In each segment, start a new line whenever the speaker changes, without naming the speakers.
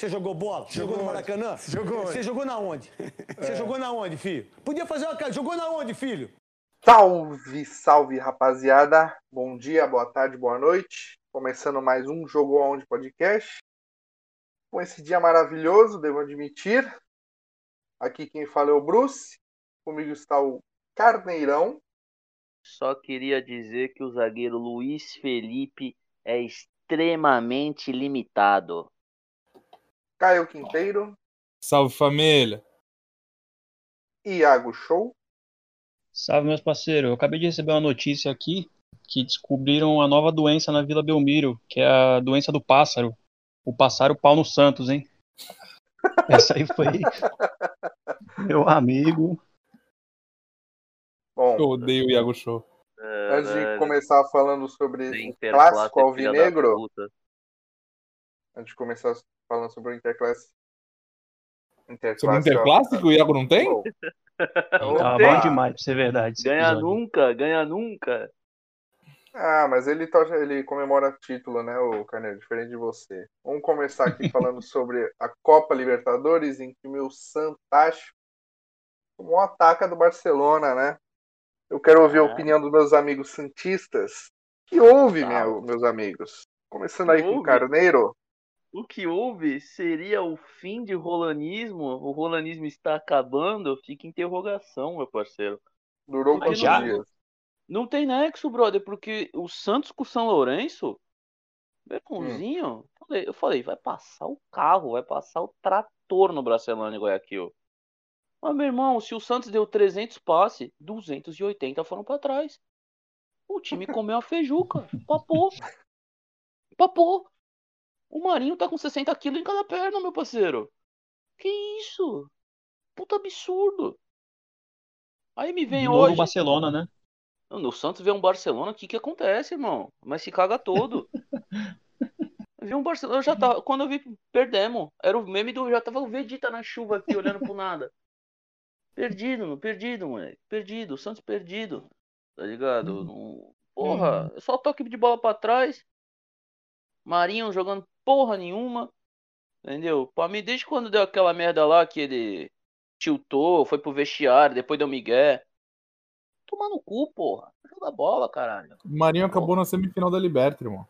Você jogou bola? Jogou, jogou no Maracanã? Jogou Você jogou na onde? Você é. jogou na onde, filho? Podia fazer uma cara. Jogou na onde, filho?
Salve, salve, rapaziada. Bom dia, boa tarde, boa noite. Começando mais um Jogo Onde podcast. Com esse dia maravilhoso, devo admitir. Aqui quem fala é o Bruce. Comigo está o Carneirão.
Só queria dizer que o zagueiro Luiz Felipe é extremamente limitado.
Caio Quinteiro.
Salve família.
Iago Show.
Salve meus parceiros. Eu acabei de receber uma notícia aqui que descobriram uma nova doença na Vila Belmiro, que é a doença do pássaro. O pássaro pau no Santos, hein? Essa aí foi meu amigo.
Bom, eu odeio o Iago Show.
É, Antes de começar falando sobre o clássico alvinegro, antes de começar falando sobre o Interclasse.
Interclasse sobre o Interclássico, o Iago não tem?
Tá bom demais pra ser verdade.
Ganha nunca, ganha nunca.
Ah, mas ele, ele comemora título, né, o Carneiro, diferente de você. Vamos começar aqui falando sobre a Copa Libertadores, em que o meu Santástico tomou um ataque do Barcelona, né? Eu quero ouvir a opinião dos meus amigos santistas. Que houve, meu, meus amigos? Começando aí com o Carneiro
o que houve seria o fim de rolanismo? O rolanismo está acabando? Fica interrogação, meu parceiro.
Durou quantos dias?
Não tem nexo, brother, porque o Santos com o São Lourenço, meu irmãozinho, hum. eu falei, vai passar o carro, vai passar o trator no Barcelona e Guayaquil. Mas, meu irmão, se o Santos deu 300 passes, 280 foram para trás. O time comeu a feijuca. Papou. Papou. O Marinho tá com 60 quilos em cada perna, meu parceiro. Que isso? Puta absurdo. Aí me vem
De
hoje.
Barcelona, né?
No Santos vê um Barcelona, o que que acontece, irmão? Mas se caga todo. vi um Barcelona, eu já tava, quando eu vi, perdemos. Era o meme do, já tava o Vegeta na chuva aqui, olhando pro nada. Perdido, perdido, moleque. Perdido, o Santos perdido. Tá ligado? Hum. Porra, só toque de bola para trás. Marinho jogando porra nenhuma. Entendeu? Pra mim, desde quando deu aquela merda lá que ele tiltou, foi pro vestiário, depois deu migué. Toma no cu, porra. Joga bola, caralho.
O Marinho acabou porra. na semifinal da Liberta, irmão.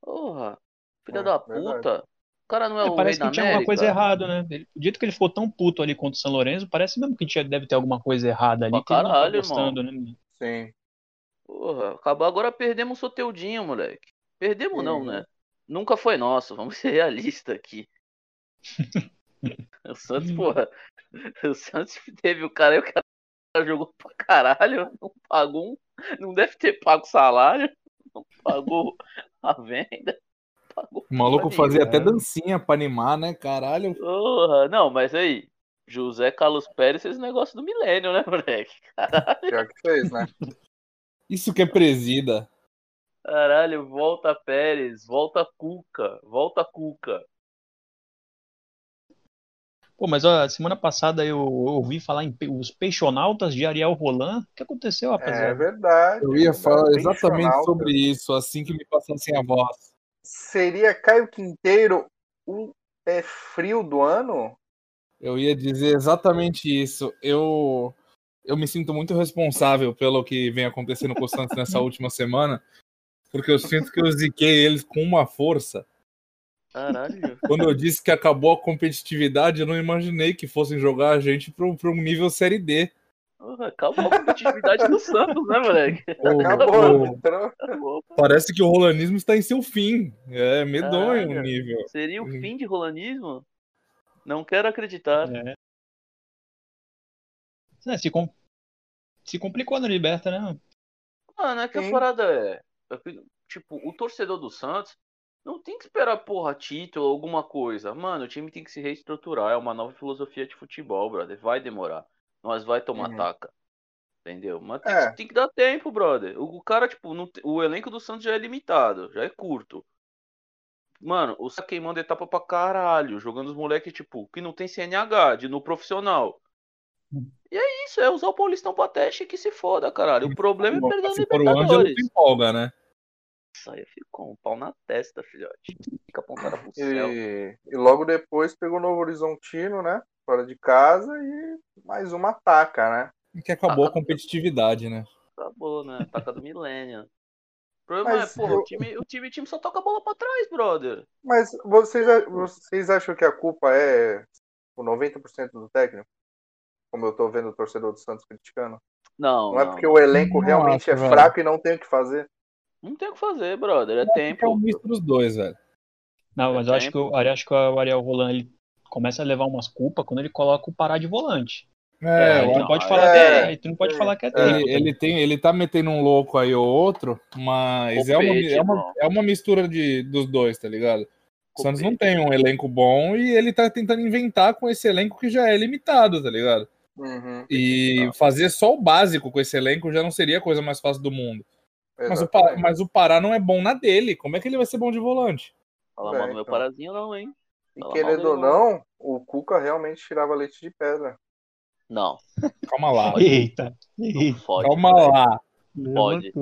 Porra. Filha é, da puta. O cara não é, é o
Parece
que
tinha alguma coisa errada, né? Ele, dito que ele ficou tão puto ali contra o São Lourenço, parece mesmo que tinha, deve ter alguma coisa errada ali. Pra
que caralho, tá gostando,
irmão. né? Sim.
Porra, acabou agora perdemos o Soteudinho, moleque. Perdemos Sim. não, né? Nunca foi nosso, vamos ser realistas aqui. o Santos, porra, o Santos teve o cara, o cara jogou pra caralho, não pagou um, não deve ter pago salário, não pagou a venda.
Pagou o maluco fazia até dancinha pra animar, né? Caralho.
Porra, não, mas aí, José Carlos Pérez fez negócio do milênio, né, moleque?
Caralho. Pior que fez, né?
Isso que é presida.
Caralho, volta Pérez, volta Cuca, volta Cuca.
Pô, mas ó, semana passada eu ouvi falar em os peixonautas de Ariel Roland. O que aconteceu, rapaziada?
É verdade.
Eu ia falar exatamente sobre isso, assim que me passassem a voz.
Seria Caio Quinteiro o pé frio do ano?
Eu ia dizer exatamente isso. Eu eu me sinto muito responsável pelo que vem acontecendo com o Santos nessa última semana, porque eu sinto que eu ziquei eles com uma força.
Caralho.
Quando eu disse que acabou a competitividade, eu não imaginei que fossem jogar a gente para um nível Série D.
acabou a competitividade do Santos, né, moleque?
Acabou, Parece que o rolanismo está em seu fim. É medonho o nível.
Seria o fim de rolanismo? Não quero acreditar. É.
É, se, com... se complicou na Liberta, né?
Mano, é que Sim. a parada é tipo, o torcedor do Santos não tem que esperar, porra, título alguma coisa. Mano, o time tem que se reestruturar. É uma nova filosofia de futebol, brother. Vai demorar. Nós vai tomar uhum. taca. Entendeu? Mas tem, é. que, tem, que dar tempo, brother. O, o cara, tipo, não, o elenco do Santos já é limitado, já é curto. Mano, o Sá queimando etapa pra caralho, jogando os moleques, tipo, que não tem CNH, de no profissional. E é isso, é usar o Paulistão pra teste que se foda, caralho. O problema é perder a Libertadores.
Empolga, né?
aí ficou um pau na testa, filhote. Fica apontada pro céu.
E, e logo depois pegou o Novo Horizontino, né? Fora de casa e mais uma ataca, né?
Que acabou a competitividade, né?
Acabou, né? Ataca do milênio. O problema
Mas
é, porra,
eu-
o, time, o, time, o time só toca a bola pra trás, brother.
Mas vocês, vocês acham que a culpa é o 90% do técnico? Como eu tô vendo o torcedor do Santos criticando?
Não,
Não é
não,
porque o elenco
Não
realmente é
acho, velho.
fraco e não tem o que fazer.
não tem o que fazer, brother. É
É
tempo.
um misto dos dois, velho.
Não, mas
É
eu acho que, eu acho que o Ariel Roland ele começa a levar umas culpas quando ele coloca o parar de volante.
É,
É,
Aí tu
eu
não pode
é,
falar que
é,
é, tu não pode
é,
falar que é
é.
tempo.
Ele, ele, tem, ele tá metendo um louco aí ou outro, mas é uma, é, uma, é uma mistura de, dos dois, tá ligado? O Santos não tem um elenco bom e ele tá tentando inventar com esse elenco que já é limitado, tá ligado?
Uhum,
E fazer só o básico com esse elenco já não seria a coisa mais fácil do mundo. Mas o, Pa-
exatamente.
mas o Pará não é bom na dele. Como é que ele vai ser bom de volante?
Fala
É,
mal do meu
então.
parazinho, não, hein?
E
Fala
querendo
mal
ou não, o Cuca realmente tirava leite de pedra.
Não,
Calma lá.
Eita,
não
eita.
fode.
Calma
moleque.
lá.
Pode.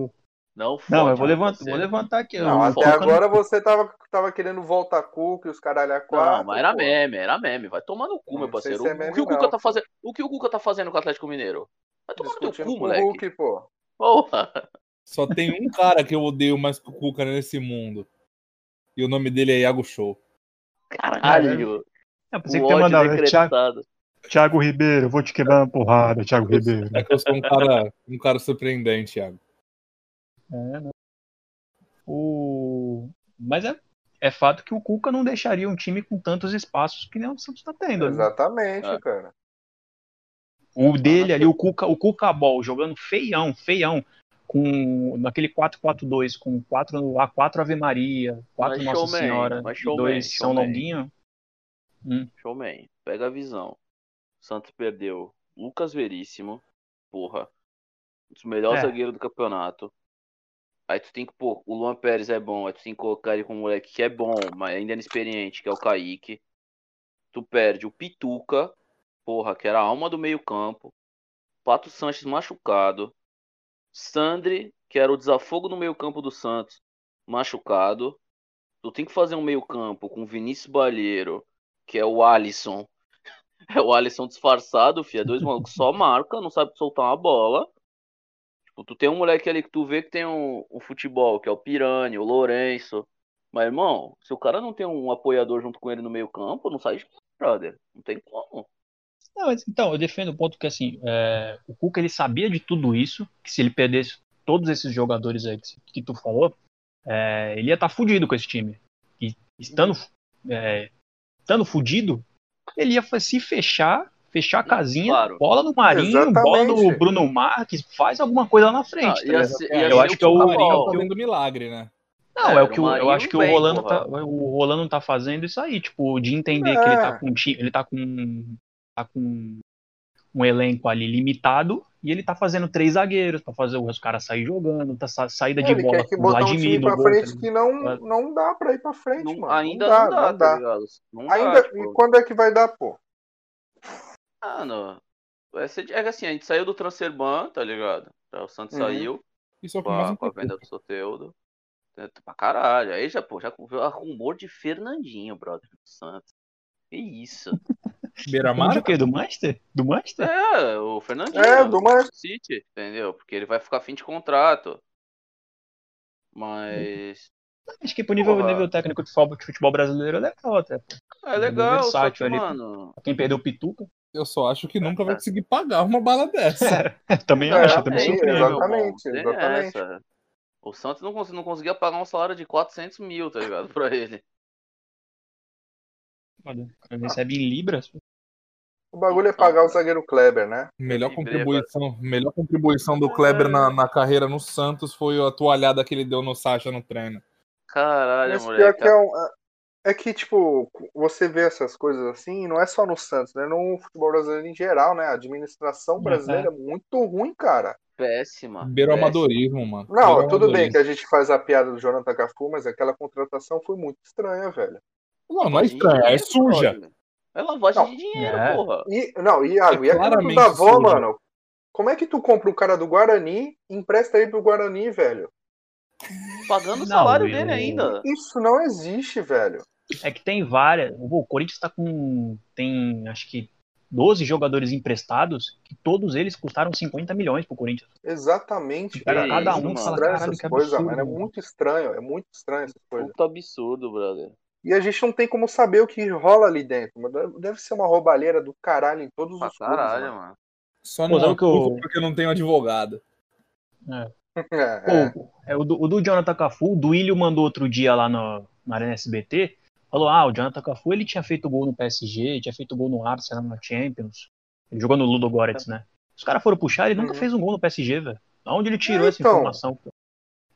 Não fode.
Não, eu vou,
meu
levant,
parceiro.
vou levantar aqui.
Não, até agora você tava, tava querendo voltar Cuca e os caralho a quatro.
Não, mas era
pô.
meme, era meme. Vai tomar no cu,
Não
meu parceiro.
se é
O- o, que o Cuca tá fazendo? O que o Cuca tá fazendo com o Atlético Mineiro? Vai tomar no teu cu, moleque.
Hulk, pô.
Porra.
Só tem um cara que eu odeio mais que o Cuca nesse mundo. E o nome dele é Iago Show.
Caralho.
Eu pensei
o
que ia
ódio
mandar Thiago,
decretado.
Thiago Ribeiro, vou te quebrar na porrada, Thiago Ribeiro.
É que eu sou um cara, um cara surpreendente, Iago.
É, né? O... Mas é, é fato que o Cuca não deixaria um time com tantos espaços que nem o Santos tá tendo. né?
Exatamente,
É.
cara.
O dele ali, o Cuca, o Cuca Ball, jogando feião, feião, com naquele 4-4-2, com 4 A4 Ave Maria, 4
Mas
Nossa
showman,
Senhora,
mas
e
showman,
2 São. Longuinho.
Showman, pega a visão. O Santos perdeu Lucas Veríssimo, porra. Um dos melhores
É.
zagueiros do campeonato. Aí tu tem que, pô, o Luan Pérez é bom, aí tu tem que colocar ele com um moleque que é bom, mas ainda é inexperiente, que é o Kaique. Tu perde o Pituca, porra, que era a alma do meio-campo. Pato Sanches machucado. Sandri, que era o desafogo no meio-campo do Santos, machucado. Tu tem que fazer um meio-campo com Vinícius Balheiro, que é o Alisson. É o Alisson disfarçado, filho. É dois malucos só marca, não sabe soltar uma bola. Tipo, tu tem um moleque ali que tu vê que tem um, um futebol, que é o Pirani, o Lourenço. Mas, irmão, se o cara não tem um apoiador junto com ele no meio campo, não sai de brother. Não tem como.
Não, então, eu defendo o ponto que assim, é, o Cuca ele sabia de tudo isso, que se ele perdesse todos esses jogadores aí que, que tu falou, é, ele ia estar fudido com esse time. E estando, é, estando fudido, ele ia se fechar, fechar a casinha,
claro.
bola no Marinho, bola no
Exatamente.
Bruno Marques, faz alguma coisa lá na frente.
Ah,
tá
ser-
É,
ia
eu
ser
acho que é o-.
Marinho tá fazendo milagre, né?
Não,
É,
é, o que
o
eu
Marinho
acho que o Rolando
porra.
tá, o Rolando tá fazendo isso aí, tipo, de entender que ele tá
É.
com um ti- ele tá com tá com um elenco ali limitado e ele tá fazendo três zagueiros pra fazer os caras sair jogando, tá sa- saída de
ele
bola
quer que
com
botar um time pra
gol, tá
frente que não, não dá pra ir pra frente,
Não-
mano.
ainda
não dá,
não dá,
não
tá
dá.
ligado? Não
Ainda,
dá, tipo,
E quando é que vai dar, pô?
Mano, vai ser, é que assim, a gente saiu do Transferban, tá ligado? O Santos
Uhum.
saiu
Isso o que
com
mais
a, com a venda do Soteudo. É, Pra caralho. Aí já, pô, já rumor de Fernandinho, brother, do Santos. Que isso?
Beira-mar?
Do quê? Do Manchester? Do Manchester?
É, o Fernandinho.
É, do Manchester.
City, entendeu? Porque ele vai ficar fim de contrato. Mas.
Acho que pro nível,
Porra.
nível técnico de futebol, de futebol brasileiro é legal até. pô.
É legal, só que,
ali.
mano.
Pra Quem perdeu o Pituca,
Eu só acho que nunca vai conseguir pagar uma bala dessa.
também
É,
acho, também
é, exato.
meu
Exatamente, exatamente.
essa. O Santos não, cons- não conseguia pagar um salário de 400 mil, tá ligado? Pra ele.
Olha, cara recebe em libras.
O bagulho é pagar o zagueiro Kleber, né?
Melhor contribuição, melhor contribuição do Kleber na, na carreira no Santos foi a toalhada que ele deu no Sacha no treino.
Caralho,
Mas pior
moleque.
que é, um, é que, tipo, você vê essas coisas assim, não é só no Santos, né? No futebol brasileiro em geral, né? A administração brasileira é muito ruim, cara.
Péssima.
Beira amadorismo, mano.
Não, tudo bem que a gente faz a piada do Jonathan Cafu, mas aquela contratação foi muito estranha, velho.
Não, não é estranho, é suja.
É lavagem
Não.
de dinheiro,
É.
porra.
E, não, Iago,
É
e do Davó,
suja.
mano? Como é que tu compra o cara do Guarani e empresta ele pro Guarani, velho?
Pagando o
Não,
salário
eu-
dele ainda.
Isso não existe, velho.
É que tem várias. O Corinthians tá com. Tem acho que 12 jogadores emprestados, que todos eles custaram 50 milhões pro Corinthians.
Exatamente.
Que
cada
isso,
um fala,
Estranho
caralho,
essas
que
coisas,
absurdo.
mano. É
mano."
muito estranho, é muito estranho essas coisas.
Puta absurdo, brother.
E a gente não tem como saber o que rola ali dentro. Mas deve- ser uma roubalheira do caralho em todos
Pra
os clubes,
caralho,
mano.
mano.
Só não
o que eu-
porque eu não tenho advogado.
É, é.
Pô, é, o, do, o do Jonathan Cafu, o Duílio mandou outro dia lá no, na Arena SBT, falou, ah, o Jonathan Cafu, ele tinha feito gol no PSG, tinha feito gol no Arsenal, na Champions, ele jogou no Ludo Goretz, né? Os caras foram puxar, ele nunca
Uhum.
fez um gol no PSG, velho. Aonde ele tirou
É,
essa
então.
informação?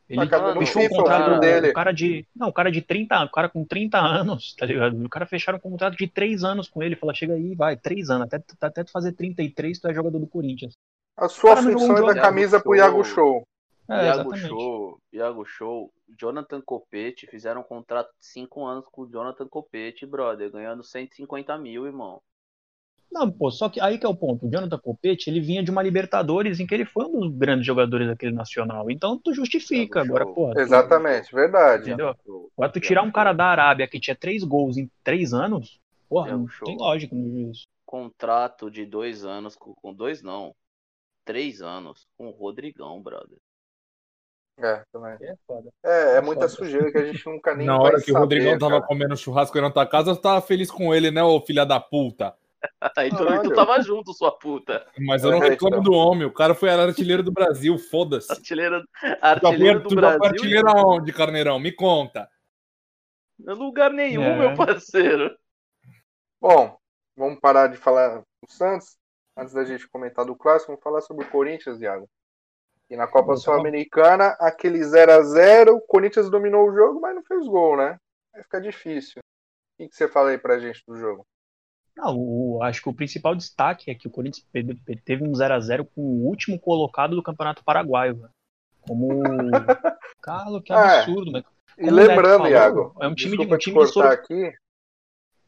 Ele fechou um contrato
filho
dele.
o cara de. Não, o cara de 30 anos, o cara com 30 anos, tá ligado? O cara fecharam um contrato de 3 anos com ele. Fala, chega aí, vai, 3 anos. Até, até tu fazer 33, tu é jogador do Corinthians.
A sua função é
jogo.
camisa pro
Iago
Iago Show.
É,
Iago
exatamente.
Show, Iago Show, Jonathan Copete fizeram um contrato de 5 anos com o Jonathan Copete, brother, ganhando 150 mil, irmão.
Não, pô, só que aí que é o ponto. O Jonathan Copete, ele vinha de uma Libertadores em que ele foi um dos grandes jogadores daquele nacional. Então tu justifica
Iago
agora, pô. tu-
Exatamente, verdade.
Entendeu? Agora tu tirar um cara da Arábia que tinha 3 gols em 3 anos, porra,
Iago
não
Show.
tem lógica no juiz.
Contrato de dois anos, com, com dois não, três anos, com o Rodrigão, brother.
É, também.
É foda.
É, é muita
Foda.
sujeira que a gente nunca nem
Na
vai
hora que o
saber,
Rodrigão tava
cara.
comendo churrasco aí na tua casa, eu tava feliz com ele, né, ô filha da puta?
Aí tu,
Caralho.
tu tava junto, sua puta.
Mas eu não
É,
reclamo
então.
do homem, o cara foi artilheiro do Brasil, foda-se.
Artilheiro,
Tu
artilheiro
tu
do Brasil.
artilheiro aonde, Carneirão? Me conta.
Em lugar nenhum,
É.
meu parceiro.
Bom, vamos parar de falar do Santos. Antes da gente comentar do clássico, vamos falar sobre o Corinthians, Iago. E na Copa
tá
Sul-Americana, aquele 0 a 0 o Corinthians dominou o jogo, mas não fez gol, né? Vai ficar difícil. O que, você fala aí pra gente do jogo?
Não, o- acho que o principal destaque é que o Corinthians teve um 0 a 0 com o último colocado do Campeonato Paraguaio. Como. Carlos, que
Ah, é.
absurdo, né?
E lembrando,
falou,
Iago,
é um time de- um
te
time de
cortar
soro-
aqui,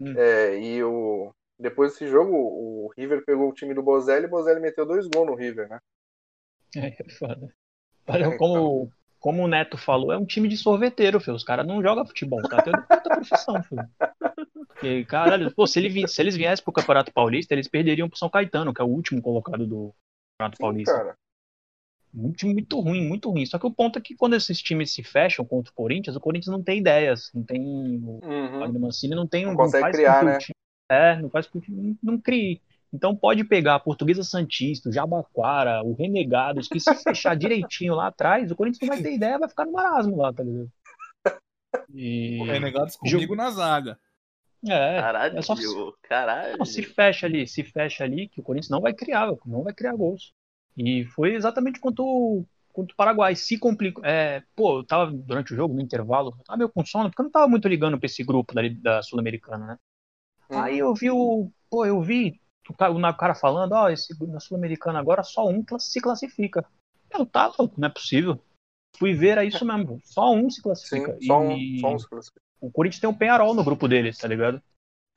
Hum.
é, e o, depois desse jogo, o River pegou o time do Bozelli e o Bozelli meteu dois gols no River, né?
É, é foda. Olha, como, como o Neto falou, é um time de sorveteiro, filho. Os caras não jogam futebol, tá tendo outra profissão, filho. Porque, caralho, pô, se, ele se eles viessem pro Campeonato Paulista, eles perderiam pro São Caetano, que é o último colocado do Campeonato
Sim,
Paulista.
cara.
Um time muito ruim, muito ruim. Só que o ponto é que quando esses times se fecham contra o Corinthians, o Corinthians não tem ideias, não tem. O
Uhum.
Wagner Mancini não tem.
Não
Não,
consegue
faz
criar,
o
né?
time- é, não faz não, não crie. Então pode pegar a Portuguesa Santista, o Jabaquara, o Renegados, que se fechar direitinho lá atrás, o Corinthians não vai ter ideia, vai ficar no marasmo lá, tá ligado? E.
Renegados comigo na zaga.
É,
Caralho,
é só
caralho.
não, se fecha ali, se fecha ali, que o Corinthians não vai criar, não vai criar gols. E foi exatamente quanto o, quanto o Paraguai se complicou. É, pô, eu tava durante o jogo, no intervalo, eu tava meio com sono, porque eu não tava muito ligando pra esse grupo da, da Sul-Americana, né?
Uhum.
Aí eu vi o. Pô, eu vi o cara, o falando, ó, esse na Sul-Americana agora só um se classifica. Eu, tá louco, não é possível. Fui ver, é isso mesmo. Só um se
Sim,
classifica.
só um, só um se classifica.
o Corinthians tem o Penharol no grupo deles, tá ligado?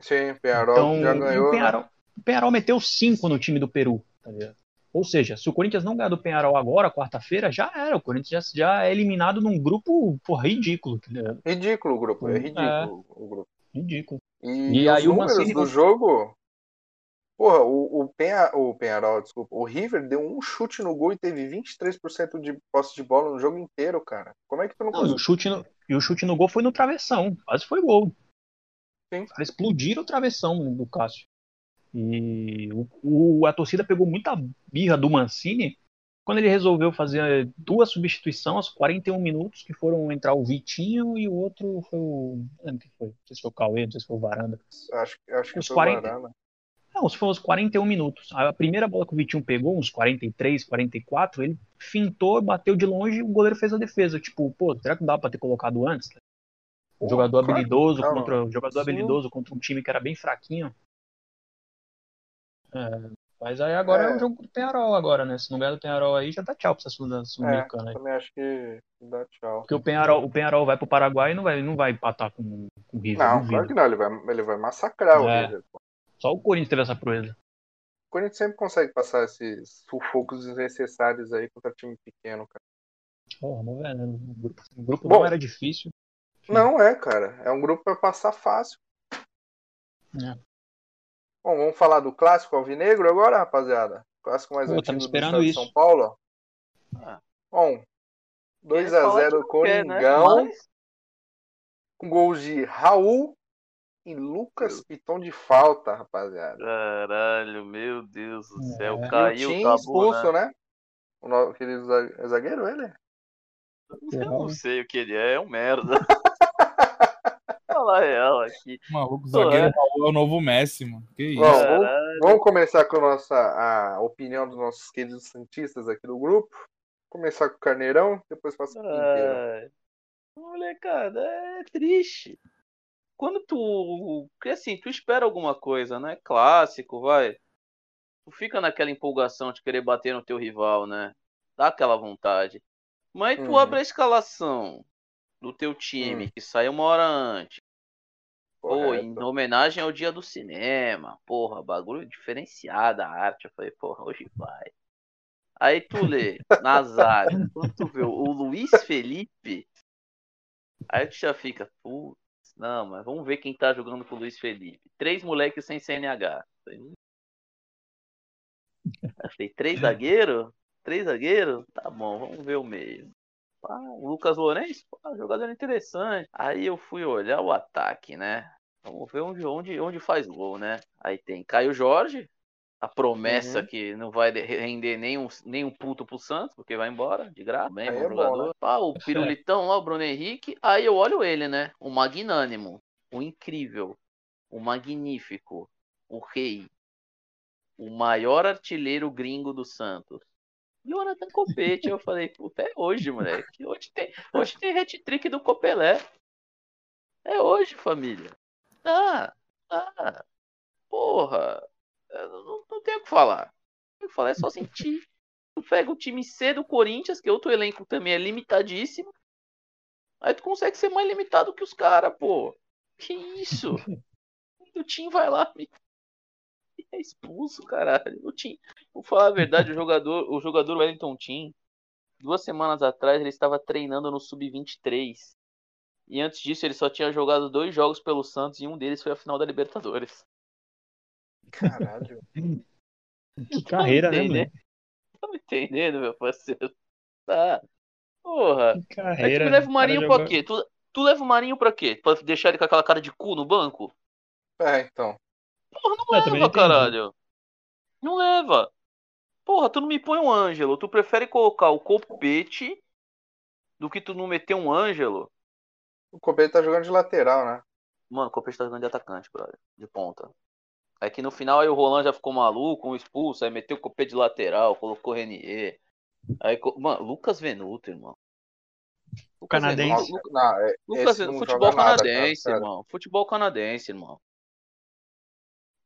Sim, Penharol
Então,
já ganhou.
o
né?
Penharol, o Penharol meteu 5 no time do Peru, tá ligado? Ou seja, se o Corinthians não ganhar do Penharol agora, quarta-feira, já era. O Corinthians já, já é eliminado num grupo porra, ridículo, tá ligado?
Ridículo o grupo, é
É.
ridículo o grupo.
Ridículo.
E,
E
os
aí o
números
Mancini-
do jogo. Porra, o, o, Penha, o Penharol, desculpa, o River deu um chute no gol e teve 23% de posse de bola no jogo inteiro, cara. Como é que tu não
Não, e,
consegue?
o chute no, e o chute no gol foi no travessão. Quase foi gol.
Sim.
Explodiram o travessão do Cássio. E o, o- a torcida pegou muita birra do Mancini quando ele resolveu fazer duas substituições aos 41 minutos, que foram entrar o Vitinho e o outro foi o. Não lembro quem foi. Não sei se foi o Cauê, não sei se foi o Varanda.
Acho, acho que
Os
foi
40.
o Varane.
Não, se foi uns 41 minutos. A primeira bola que o Vitinho pegou, uns 43, 44, ele fintou, bateu de longe e o goleiro fez a defesa. Tipo, pô, será que não dava pra ter colocado antes?
Pô,
jogador
claro.
habilidoso
Não,
contra um jogador
sim.
habilidoso contra um time que era bem fraquinho. É, mas aí agora é.
É.
o jogo do Penharol agora, né? Se não ganhar do Penharol aí, já dá tchau pra essa Sul-
É,
Sul-Americana aí.
também acho que dá tchau.
Porque o Penharol, o Penharol vai pro Paraguai e não vai, não vai empatar com, com o River.
Não,
duvido.
claro que não, ele vai, ele vai massacrar o
É.
River. pô.
Só o Corinthians teve essa proeza.
O Corinthians sempre consegue passar esses sufocos desnecessários aí contra time pequeno, cara.
Porra, não, velho. O grupo, o grupo
Bom.
não era difícil.
Não é, cara. É um grupo pra passar fácil.
É.
Bom, vamos falar do clássico alvinegro agora, rapaziada? Clássico mais
Pô,
antigo do
esperando
estado de
isso.
São Paulo.
Ah.
Bom,
Eles falam
2x0
que não quer, né?
Coringão,
Mas-
com gols de Raul e Lucas Piton de falta, rapaziada.
Caralho, meu Deus do
É.
céu.
O
E o
Caiu,
Tim
acabou,
expulso,
né?
né? O no- aquele za- é zagueiro, ele?
Eu não sei o que ele é, é um merda. Fala real aqui.
Maluco, o zagueiro
é.
Raul é o novo Messi, mano. Que isso?
Bom, vamos, vamos começar com a nossa a opinião dos nossos queridos santistas aqui do grupo. Começar com o Carneirão, depois passa pro Quinteiro.
Ai, molecada, é triste. Quando tu. Porque assim, tu espera alguma coisa, né? Clássico, vai. Tu fica naquela empolgação de querer bater no teu rival, né? Dá aquela vontade. Mas tu
Uhum.
abre a escalação do teu time,
Hum.
que sai uma hora antes. Pô, em homenagem ao dia do cinema. Porra, bagulho diferenciado a arte. Eu falei, porra, hoje vai. Aí tu lê, na zaga, quando tu vê o Luiz Felipe, aí tu já fica, putz, não, mas vamos ver quem tá jogando com o Luiz Felipe. Três moleques sem CNH. Falei, três zagueiros? Três zagueiros? Tá bom, vamos ver o meio. Pá, o Lucas Lourenço, pá, jogador interessante. Aí eu fui olhar o ataque, né? Vamos ver onde, onde, onde faz gol, né? Aí tem Caio Jorge, a promessa
Uhum.
que não vai de- render nem um, nem um puto pro Santos, porque vai embora, de graça. Bem,
é
jogador.
né?
Pá, o Pirulitão lá, o Bruno Henrique. Aí eu olho ele, né? O magnânimo, o incrível, o magnífico, o rei, o maior artilheiro gringo do Santos. Jonathan Copete, eu falei, puta, é hoje, moleque. Hoje tem, hoje tem hat-trick do Copelé. É hoje, família. Ah, ah, porra. Eu Não, não tenho o que falar. Não tenho o que falar, é só sentir. Tu pega o time C do Corinthians, que outro elenco também é limitadíssimo. Aí tu consegue ser mais limitado que os caras, pô. Que isso? o time vai lá e é expulso, caralho. O time, vou falar a verdade, o jogador, o jogador Wellington Tim, duas semanas atrás ele estava treinando no sub-23. E antes disso ele só tinha jogado dois jogos pelo Santos e um deles foi a final da Libertadores.
Caralho.
Que carreira, né, mano?
Tá me entendendo, meu parceiro? Tá. Porra.
Que
Aí
carreira.
tu leva o
cara
Marinho
jogou-
pra quê? Tu, tu leva o Marinho pra quê? Pra deixar ele com aquela cara de cu no banco?
É, então.
Porra, não
Eu também
leva,
entendi.
caralho. Não leva. Porra, tu não me põe um Ângelo. Tu prefere colocar o Copete do que tu não meter um Ângelo?
O Copete tá jogando de lateral, né?
Mano, o Copete tá jogando de atacante, brother. De ponta. Aí que no final aí o Roland já ficou maluco, um expulso, aí meteu o Copete de lateral, colocou o Renier. Aí, mano, Lucas Venuto, irmão. Lucas
Canadense.
Venuto,
Não, é,
Lucas Venuto,
não
futebol
nada,
canadense,
cara, sério.
irmão. Futebol canadense, irmão.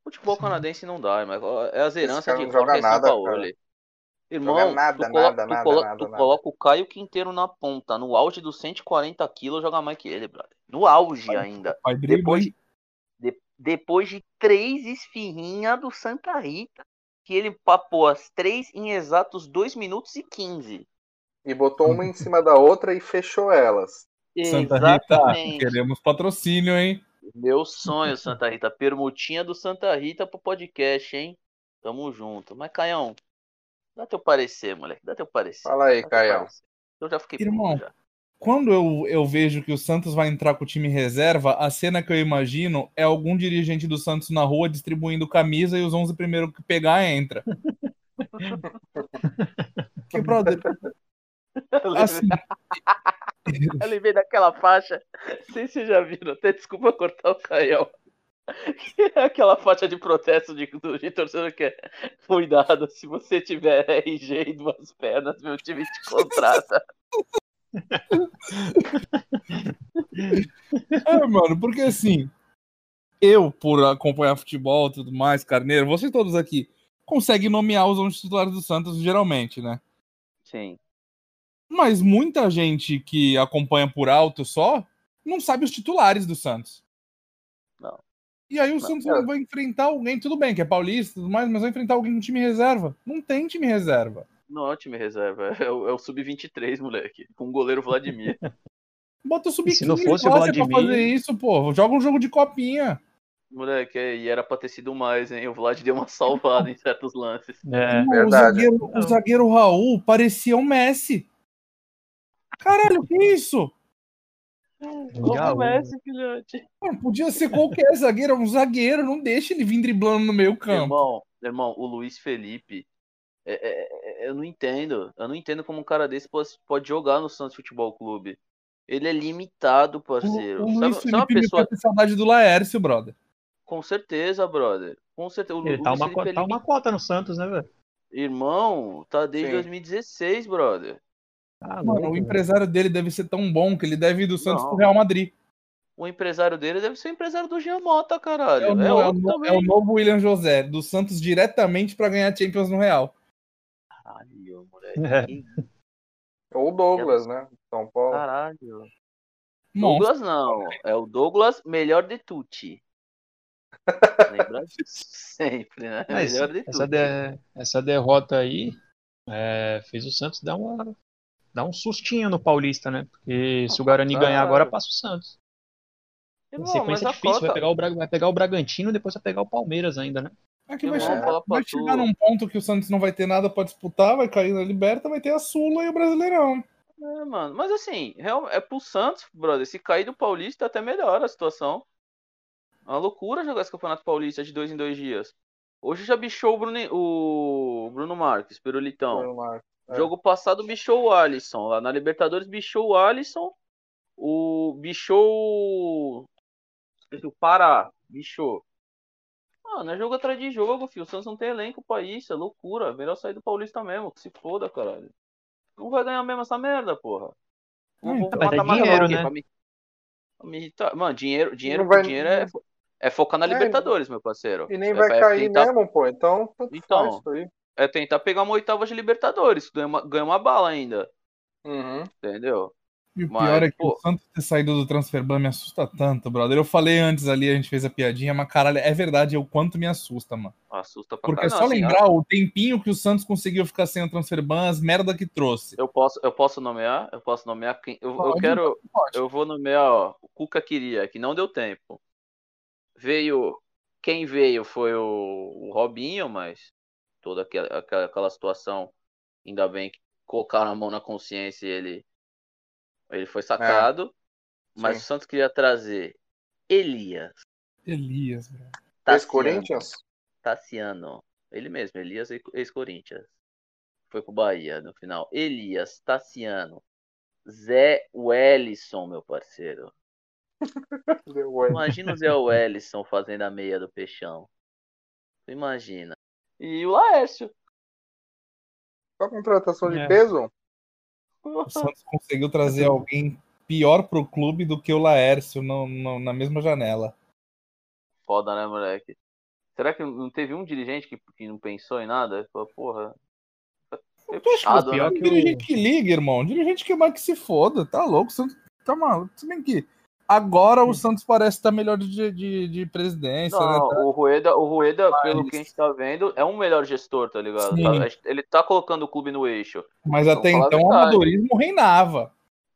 Futebol canadense não dá, mas é as heranças de Jorge
nada,
Sampaoli. Irmão,
Joga nada,
tu, colo-
nada,
tu
nada,
colo-
nada,
tu
nada.
coloca o Caio Quinteiro na ponta, no auge dos 140 quilos, joga mais que ele, brother. No auge ainda.
Vai
Depois, depois de três esfirrinhas do Santa Rita, que ele papou as três em exatos 2 minutos e 15.
E botou uma em cima da outra e fechou elas.
Santa Rita, queremos patrocínio, hein?
Meu sonho, Santa Rita. Permutinha do Santa Rita pro podcast, hein? Tamo junto. Mas, Caião, dá teu parecer, moleque. Dá teu parecer.
Fala aí,
Dá
Caião.
Eu já fiquei
Irmão,
já.
Quando eu, eu vejo que o Santos vai entrar com o time reserva, a cena que eu imagino é algum dirigente do Santos na rua distribuindo camisa e os 11 primeiros que pegar entra. que, brother, assim,
Eu lembrei daquela faixa. Não sei se vocês já viram, até desculpa cortar o Caião. Aquela faixa de protesto de, de torcedor que é cuidado, se você tiver RG e duas pernas, meu time te contrata.
É, mano, porque assim, eu, por acompanhar futebol e tudo mais, Carneiro, vocês todos aqui, conseguem nomear os 11 titulares do Santos geralmente, né?
Sim.
Mas muita gente que acompanha por alto só não sabe os titulares do Santos.
Não.
E aí o Santos
é.
vai enfrentar alguém, tudo bem, que é paulista e tudo mais, mas vai enfrentar alguém com time reserva. Não tem time reserva.
Não, time reserva. É o, é o Sub-23, moleque. Com o goleiro Vladimir.
Bota o sub
se não
15
fosse o
base pra
Vladimir-
fazer isso, pô. Joga um jogo de copinha.
moleque, é, e era pra ter sido mais, hein? O Vlad deu uma salvada em certos lances.
É,
Pô, o,
Verdade.
zagueiro, o zagueiro Raul parecia o Messi. Caralho, que isso?
Como o Messi, filhote.
Mano, podia ser qualquer zagueiro, é um zagueiro, não deixa ele vir driblando no meio campo.
Irmão, irmão, o Luiz Felipe. É- é- é- eu não entendo. Eu não entendo como um cara desse pode, pode jogar no Santos Futebol Clube. Ele é limitado,
O,
parceiro.
o
sabe,
Luiz
sabe uma pessoa.
ter saudade do Laércio, brother.
Com certeza, brother. Com certeza. O,
ele
o
tá uma,
Felipe é
tá
limi-
uma cota no Santos, né, velho?
Irmão, tá desde
Sim.
2016, brother.
Tá
Mano,
louco,
o empresário dele deve ser tão bom que ele deve ir do Santos
Não.
pro Real Madrid.
O empresário dele deve ser o empresário do Jean Mota, caralho.
É o,
É,
é o é o novo William José, do Santos diretamente pra ganhar Champions no Real.
Caralho, moleque.
É.
Ou o Douglas, né? São Paulo.
Caralho. Douglas não. É o Douglas melhor de tutti. Lembra disso? Sempre, né?
Mas
melhor de
essa, de- essa derrota aí é, fez o Santos dar, uma, dar um sustinho no Paulista, né? Porque se o Guarani
Caralho.
ganhar agora, passa o Santos.
Irmão,
sequência difícil,
cota-
vai, pegar o, Bra- vai pegar o Bragantino depois vai pegar o Palmeiras ainda, né?
É que vai chegar, vai chegar num ponto que o Santos não vai ter nada pra disputar, vai cair na Liberta, vai ter a Sula e o Brasileirão.
É, mano. Mas assim, real- é pro Santos, brother. Se cair do Paulista, até melhora a situação. É uma loucura jogar esse Campeonato Paulista de dois em dois dias. Hoje já bichou o Bruno, o Bruno Marques, Pirulitão.
Bruno Marques. É.
Jogo passado bichou o Alisson. Lá na Libertadores bichou o Alisson. O bichou. O Pará. Bichou. Mano, é jogo atrás de jogo, filho. O Santos não tem elenco pra isso. É loucura. Melhor sair do Paulista mesmo. Que se foda, caralho. Não vai ganhar mesmo essa merda, porra. Não vou
então,
mas é
mata-mata
dinheiro, né?
Pra me, pra me irritar. Mano, dinheiro, dinheiro,
vai-
dinheiro é, é focar na
É,
Libertadores, meu parceiro.
E nem
É-
vai
é
cair
tentar-
mesmo, pô. Então,
Então. É tentar pegar uma oitava de Libertadores. Ganha uma, ganha uma bala ainda.
Uhum.
Entendeu?
E o
Mas,
pior é que
pô-
o Santos ter saído do Transferban me assusta tanto, brother. Eu falei antes ali, a gente fez a piadinha, mas caralho, é verdade, é o quanto me assusta, mano.
Assusta pra
Porque é só
Não, assim,
lembrar o tempinho que o Santos conseguiu ficar sem o Transferban, as merda que trouxe.
Eu posso, eu posso nomear? Eu posso nomear quem. Eu, eu
Pode,
quero.
pode.
Eu vou nomear, ó. O Cuca queria, que não deu tempo. Veio. Quem veio foi o, o Robinho, mas toda aquela, aquela, aquela situação, ainda bem que colocaram a mão na consciência e ele. Ele foi sacado. mas
sim.
o Santos queria trazer Elias.
Elias.
Esse
Tassiano. Ele mesmo, Elias, ex-Corinthians. Foi pro Bahia no final. Elias, Tassiano. Zé Wellison, meu parceiro. Imagina o Zé Wellison fazendo a meia do Peixão. Imagina. E o Laércio.
Só contratação de
É.
peso?
O Santos conseguiu trazer alguém pior pro clube do que o Laércio no- no- na mesma janela.
Foda, né, moleque? Será que não teve um dirigente que, que não pensou em nada? Falou, porra. É
que
puxado,
o pior
né?
que
dirigente que liga, irmão. Dirigente que mais que se foda, tá louco. O Santos tá maluco. Se bem que agora o Santos parece estar melhor de, de, de presidência, né?
Não,
Tá-
o Rueda, o Rueda pelo
Mas-
que a gente tá vendo, é um melhor gestor, tá ligado?
Sim.
Tá- ele tá colocando o clube no eixo.
Mas
Vamos
até então o amadorismo reinava.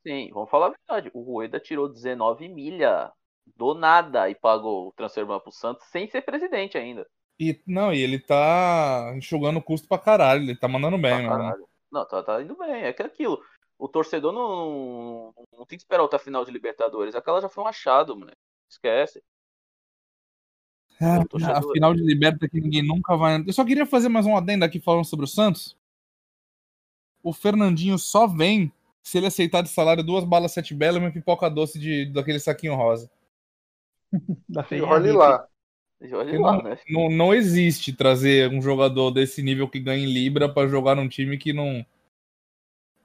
Sim, vamos falar a verdade. O Rueda tirou 19 milha do nada e pagou o transfer pro Santos sem ser presidente ainda.
E, não, e ele tá enxugando custo pra caralho. Ele tá mandando bem,
Pra
mano.
caralho. Não, tá, tá indo bem. É que é aquilo. O torcedor não, não tem que esperar outra final de Libertadores. Aquela já foi um achado, mano. Esquece. O torcedor-
a final de liberta que ninguém nunca vai. Eu só queria fazer mais um adendo aqui falando sobre o Santos. O Fernandinho só vem se ele aceitar de salário duas balas sete belas e uma pipoca doce de, daquele saquinho rosa.
Da
E olhe lá.
E
Porque
lá,
não,
né?
não, não existe trazer um jogador desse nível que ganha em Libra pra jogar num time que não.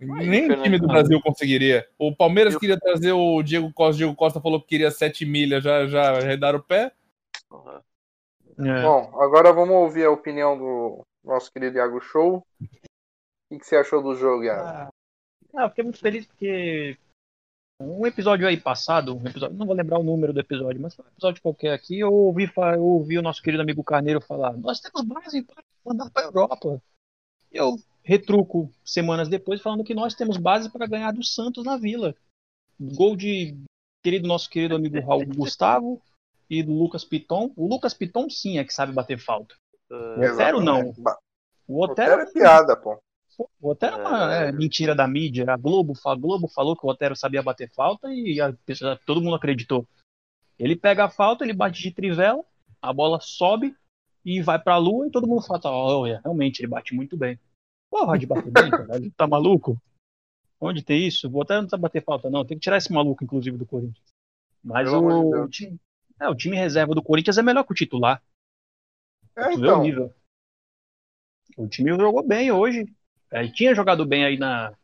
Nem o time do Brasil conseguiria. O Palmeiras
E o-
queria trazer o Diego Costa. O Diego Costa falou que queria 7 milhas, já, já arredaram o pé.
Porra.
É.
Bom, agora vamos ouvir a opinião do nosso querido Iago Show. O que, você achou do jogo, Iago?
Ah, eu fiquei muito feliz porque um episódio aí passado, um episódio, não vou lembrar o número do episódio, mas foi um episódio qualquer aqui, eu ouvi, eu ouvi o nosso querido amigo Carneiro falar, nós temos base para mandar para Europa. E eu retruco semanas depois falando que nós temos base para ganhar do Santos na Vila. Gol de querido nosso querido amigo Raul Gustavo e do Lucas Piton. O Lucas Piton sim é que sabe bater falta. O Otero não. O Otero,
Otero é piada, pô.
O Otero é uma é, mentira da mídia. A Globo, a Globo falou que o Otero sabia bater falta e a, todo mundo acreditou. Ele pega a falta, ele bate de trivela, a bola sobe e vai pra lua e todo mundo fala, olha, realmente ele bate muito bem. Porra, de bater bem, cara. Tá maluco? Onde tem isso? O Otero não precisa bater falta, não. Tem que tirar esse maluco, inclusive, do Corinthians. Mas o, o, time, é, o time reserva do Corinthians é melhor que o titular.
É, então.
O time jogou bem hoje. É, tinha jogado bem aí na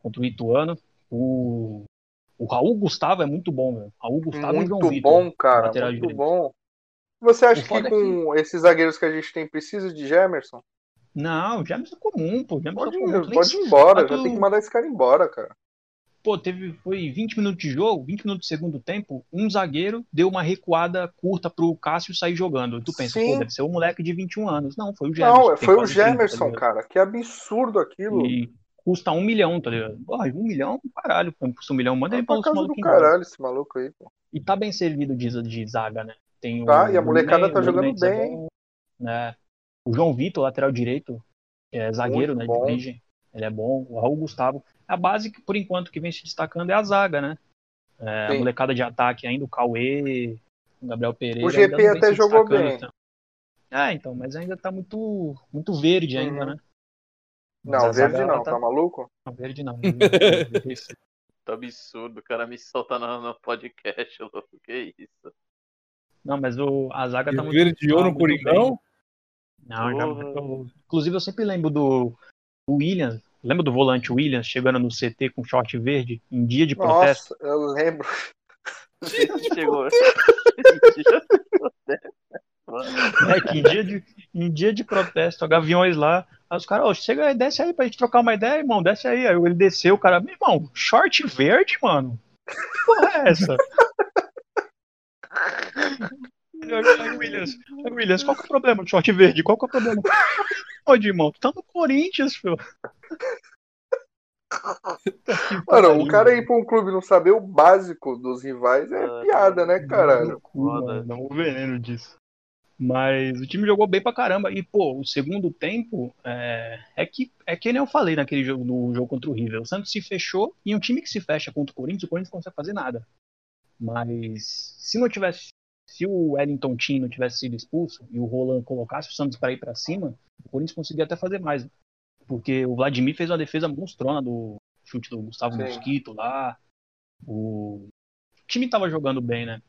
contra o Ituano. O, o Raul Gustavo é muito bom, meu. Raul Gustavo
muito
Vitor.
bom, cara. Muito direito. bom. Você acha que com é que... esses zagueiros que a gente tem precisa de Gemerson?
Não, Gemerson é comum, pô. Gemerson
pode,
é comum.
pode ir embora, já tem que mandar esse cara embora, cara.
Pô, teve, foi 20 minutos de jogo, 20 minutos de segundo tempo, um zagueiro deu uma recuada curta pro Cássio sair jogando. Tu pensa, Sim. pô, deve ser um moleque de 21 anos. Não, foi o Gemerson.
Não, foi o Gemerson, 30, tá cara. Que absurdo aquilo.
E custa um milhão, tá ligado? Porra, um milhão, caralho. Custa um milhão, manda ele
pra
os
malucos. caralho esse maluco aí, pô.
E tá bem servido de, de zaga, né? Tem
tá, o, e a molecada tá jogando bem. É bom,
né? O João Vitor, lateral direito, é zagueiro, Muito né, bom. de origem. Ele é bom. O Raul Gustavo. A base, que, por enquanto, que vem se destacando é a zaga, né? É, a molecada de ataque ainda, o Cauê, o Gabriel Pereira.
O GP até jogou bem.
Então. Ah, então, mas ainda tá muito, muito verde ainda, uhum. né?
Mas não, verde não, tá... tá... maluco?
Não, verde não.
tá absurdo, o cara me solta no, no podcast, louco, que isso?
Não, mas o, a zaga tá
muito... Verdeou no Coringão?
Não, eu, inclusive eu sempre lembro do Williams, lembra do volante Williams chegando no CT com short verde em dia de protesto?
Nossa, eu lembro.
Chegou.
é que em dia, de, em dia de protesto, gaviões lá, aí os caras, oh, chega aí, desce aí pra gente trocar uma ideia, irmão, desce aí. Aí ele desceu, o cara, meu irmão, short verde, mano? Que porra é essa? Williams, Williams, qual que é o problema do short verde? Qual que é o problema? Pode, irmão, tu tá no Corinthians, filho.
Mano, o cara ir pra um clube não saber o básico dos rivais é ah, piada, né, caralho?
Não, não o veneno disso. Mas o time jogou bem pra caramba. E, pô, o segundo tempo é, é que é que nem eu falei naquele jogo, no jogo contra o River. O Santos se fechou e um time que se fecha contra o Corinthians, o Corinthians não consegue fazer nada. Mas se não tivesse se o Wellington Tim não tivesse sido expulso e o Roland colocasse o Santos para ir para cima, o Corinthians conseguia até fazer mais. Porque o Vladimir fez uma defesa monstrona do chute do Gustavo Sim. Mosquito lá. O... o time tava jogando bem, né?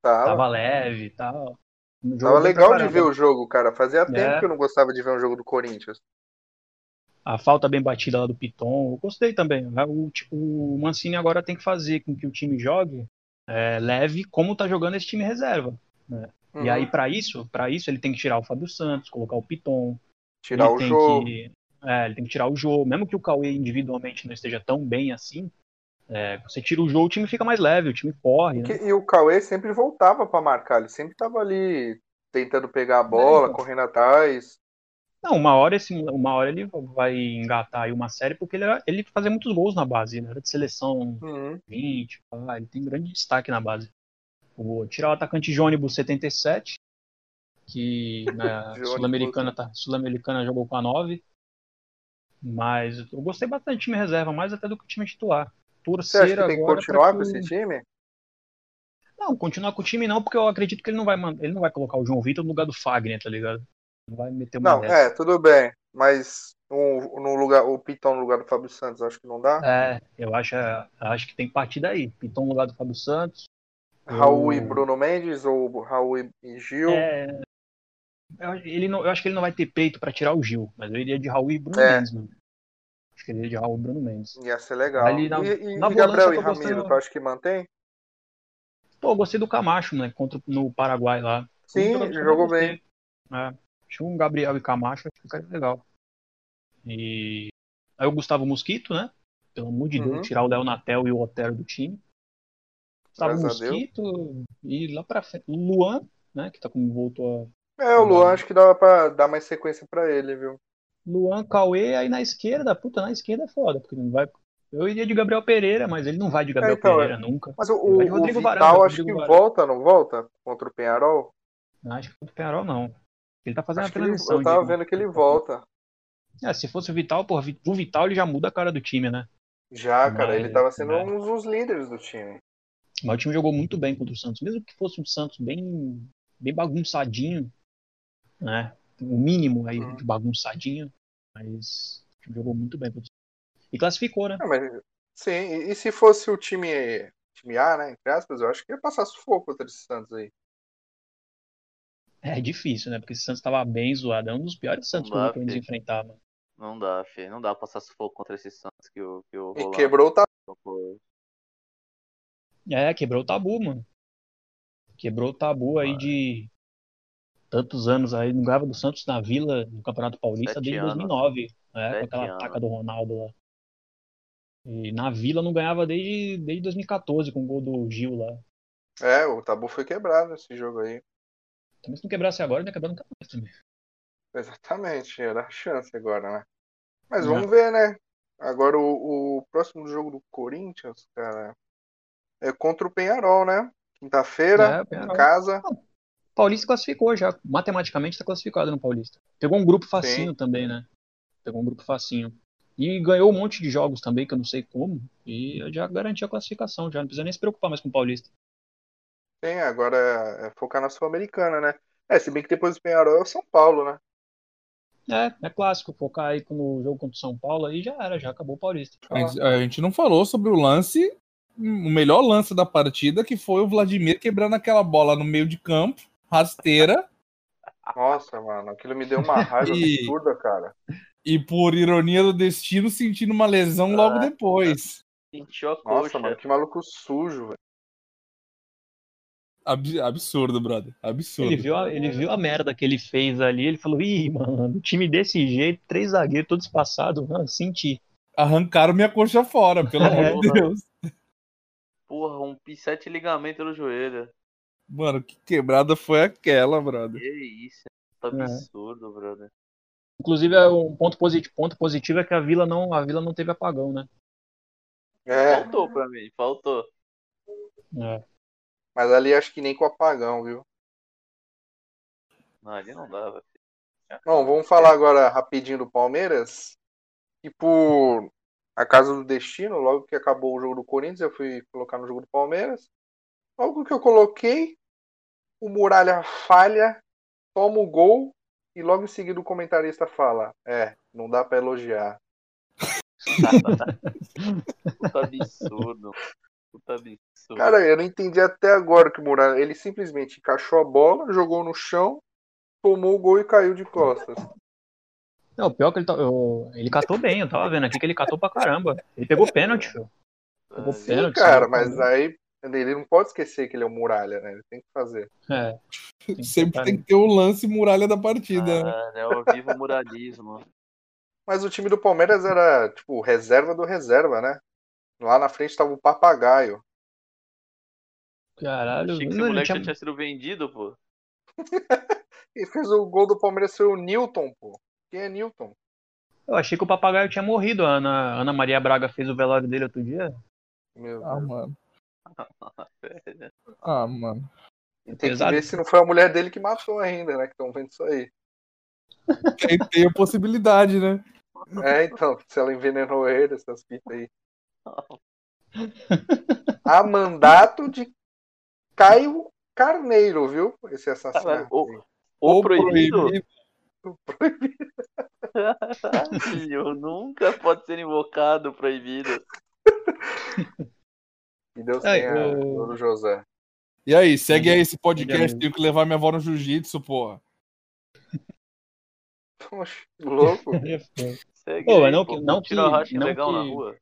Tava,
tava leve e tal.
Tava legal de ver o jogo, cara. Fazia é. tempo que eu não gostava de ver um jogo do Corinthians.
A falta bem batida lá do Piton, eu gostei também. O, o Mancini agora tem que fazer com que o time jogue é, leve como tá jogando esse time reserva. Né? Uhum. E aí, para isso, para isso, ele tem que tirar o Fábio Santos, colocar o Piton.
Tirar o jogo.
Que, é, ele tem que tirar o jogo. Mesmo que o Cauê individualmente não esteja tão bem assim, é, você tira o jogo, o time fica mais leve, o time corre. Né?
E o Cauê sempre voltava para marcar, ele sempre tava ali tentando pegar a bola, é, então. correndo atrás.
Não, uma hora, esse, uma hora ele vai engatar aí uma série, porque ele, ele fazia muitos gols na base, né? Era de seleção
uhum.
20, ah, ele tem grande destaque na base. Vou tirar o atacante Jônibus 77, que na Sul-Americana tá, Sul-Americana jogou com a 9. Mas eu gostei bastante do time reserva, mais até do que o time titular.
Torcer Você acha que tem que continuar com esse time?
Não, continuar com o time não, porque eu acredito que ele não vai, ele não vai colocar o João Vitor no lugar do Fagner, tá ligado? Não vai meter uma
Não, dessa. é, tudo bem. Mas no, no lugar, o Piton no lugar do Fábio Santos, acho que não dá.
É, eu acho, acho que tem que partir daí. Piton no lugar do Fábio Santos.
Raul e Bruno Mendes ou Raul e Gil?
É, ele não, eu acho que ele não vai ter peito para tirar o Gil, mas eu iria de Raul e Bruno é. Mendes, mano. Acho que ele iria de Raul e Bruno Mendes.
Ia ser legal. Ali, na, e, e, na e Gabriel e Ramiro, gostando... tu acha que mantém?
Pô, eu gostei do Camacho, né? Contra, no Paraguai lá.
Sim, jogou bem.
É. Tinha um Gabriel e Camacho, acho que ficaria legal. E aí o Gustavo Mosquito, né? Pelo amor de uhum. Deus, tirar o Léo Natel e o Otero do time. Gustavo Graças Mosquito e lá pra frente. O Luan, né? Que tá como voltou
a. É, o Luan acho que dava pra dar mais sequência pra ele, viu?
Luan, Cauê, aí na esquerda, puta, na esquerda é foda, porque não vai. Eu iria de Gabriel Pereira, mas ele não vai de Gabriel
É, então,
Pereira
é.
nunca.
Mas o, o, Vital
Varanda,
acho que
Varanda.
volta, não volta? Contra o Penharol?
Acho que o Penharol não. Ele tá fazendo
Acho
a
que ele,
transição.
eu tava
de-
vendo que ele volta.
É, se fosse o Vital, porra, o Vital ele já muda a cara do time, né?
Já, cara,
Mas,
ele tava sendo
né.
um dos líderes do time.
Mas o time jogou muito bem contra o Santos. Mesmo que fosse um Santos bem, bem bagunçadinho, né? O mínimo aí
Uhum.
de bagunçadinho. Mas o time jogou muito bem contra o Santos. E classificou, né?
É, mas, sim, e, e se fosse o time, time A, né, entre aspas, eu acho que ia passar sufoco contra esse Santos aí.
É difícil, né? Porque esse Santos tava bem zoado. É um dos piores Santos que
Não
o
dá,
Corinthians
filho.
enfrentava.
Não dá, filho. Não dá pra passar sufoco contra esse Santos que o, que o
E quebrou o tabu.
É, quebrou o tabu, mano. Quebrou o tabu aí de tantos anos aí. Não ganhava do Santos na Vila, no Campeonato Paulista,
Sete
desde
anos.
2009. É,
Sete
com aquela
anos.
taca do Ronaldo lá. E na Vila não ganhava desde, desde 2014, com o gol do Gil lá.
É, o tabu foi quebrado nesse jogo aí.
Também se não quebrasse agora, não ia quebrar nunca mais também.
Exatamente, era a chance agora, né? Mas vamos ver, né? Agora o, o próximo jogo do Corinthians, cara, é contra o Penharol, né? Quinta-feira,
É, o
em casa.
Paulista classificou já. Matematicamente tá classificado no Paulista. Pegou um grupo facinho também, né? Pegou um grupo facinho. E ganhou um monte de jogos também, que eu não sei como. E já garantiu a classificação, já não precisa nem se preocupar mais com o Paulista.
Tem, agora é, é focar na Sul-Americana, né? É, se bem que depois do Penharol é o São Paulo, né?
É, é clássico. Focar aí no jogo contra o São Paulo aí já era, já acabou o Paulista.
A gente, a gente não falou sobre o lance, o melhor lance da partida, que foi o Vladimir quebrando aquela bola no meio de campo, rasteira,
Nossa, mano, aquilo me deu uma raiva
E-
absurda, cara.
e por ironia do destino, sentindo uma lesão logo
Ah.
depois.
Sentiu a
Nossa,
coxa.
mano, que maluco sujo, velho.
Ab- absurdo, brother. Absurdo.
Ele viu, a, ele viu a merda que ele fez ali, ele falou, ih, mano, time desse jeito, três zagueiros todos passados, mano, senti.
Arrancaram minha coxa fora, pelo amor de. Deus.
Porra, rompi sete ligamentos no joelho.
Mano, que quebrada foi aquela, brother?
Que isso. Tá
É.
absurdo, brother.
Inclusive, é um ponto positivo, ponto positivo é que a Vila não, a Vila não teve apagão, né?
É,
Faltou pra mim, faltou.
É.
mas ali acho que nem com apagão, viu?
Não, ali não dava.
Bom, vamos falar agora rapidinho do Palmeiras. E por acaso do destino, logo que acabou o jogo do Corinthians, eu fui colocar no jogo do Palmeiras. Logo que eu coloquei, o Muralha falha, toma o gol e logo em seguida o comentarista fala: É, não dá pra elogiar.
Puta absurdo. Puta absurdo.
Cara, eu não entendi até agora que o Muralha. Ele simplesmente encaixou a bola, jogou no chão, tomou o gol e caiu de costas.
Não, o pior é que ele, tá- eu- ele catou bem, eu tava vendo aqui que ele catou pra caramba. Ele pegou pênalti, filho. Pegou
Sim,
pênalti.
cara,
saiu
mas aí ele não pode esquecer que ele é o Muralha, né? Ele tem que fazer.
É, que
Sempre tem que ter o lance muralha da partida, né?
Ah, é o vivo muralismo.
Mas o time do Palmeiras era, tipo, reserva do reserva, né? Lá na frente tava o papagaio.
caralho.
Achei que esse
não,
moleque
tinha-
já tinha sido vendido, pô.
E fez o gol do Palmeiras foi o Newton, pô. Quem é Newton?
Eu achei que o papagaio tinha morrido. A Ana, Ana Maria Braga fez o velório dele outro dia.
Meu
Ah,
Deus.
mano. Ah, mano.
E tem
Pesado.
que ver se não foi a mulher dele que matou ainda, né? Que estão vendo isso aí.
Tem, tem a possibilidade, né?
É, então, se ela envenenou ele, essas fitas aí. A mandato de Caio Carneiro, viu? Esse assassinato.
o,
aí.
o proibido?
proibido.
Caralho, nunca pode ser invocado o proibido.
Que Deus
Ai,
tenha
o-
Douro José.
E aí, segue aí esse podcast. Tenho que levar minha avó no jiu-jitsu, porra.
Poxa, que louco.
Segue
Pô, mas
aí,
não
pô.
que- não
Tira o
que-
racha
não
legal na
que-
rua.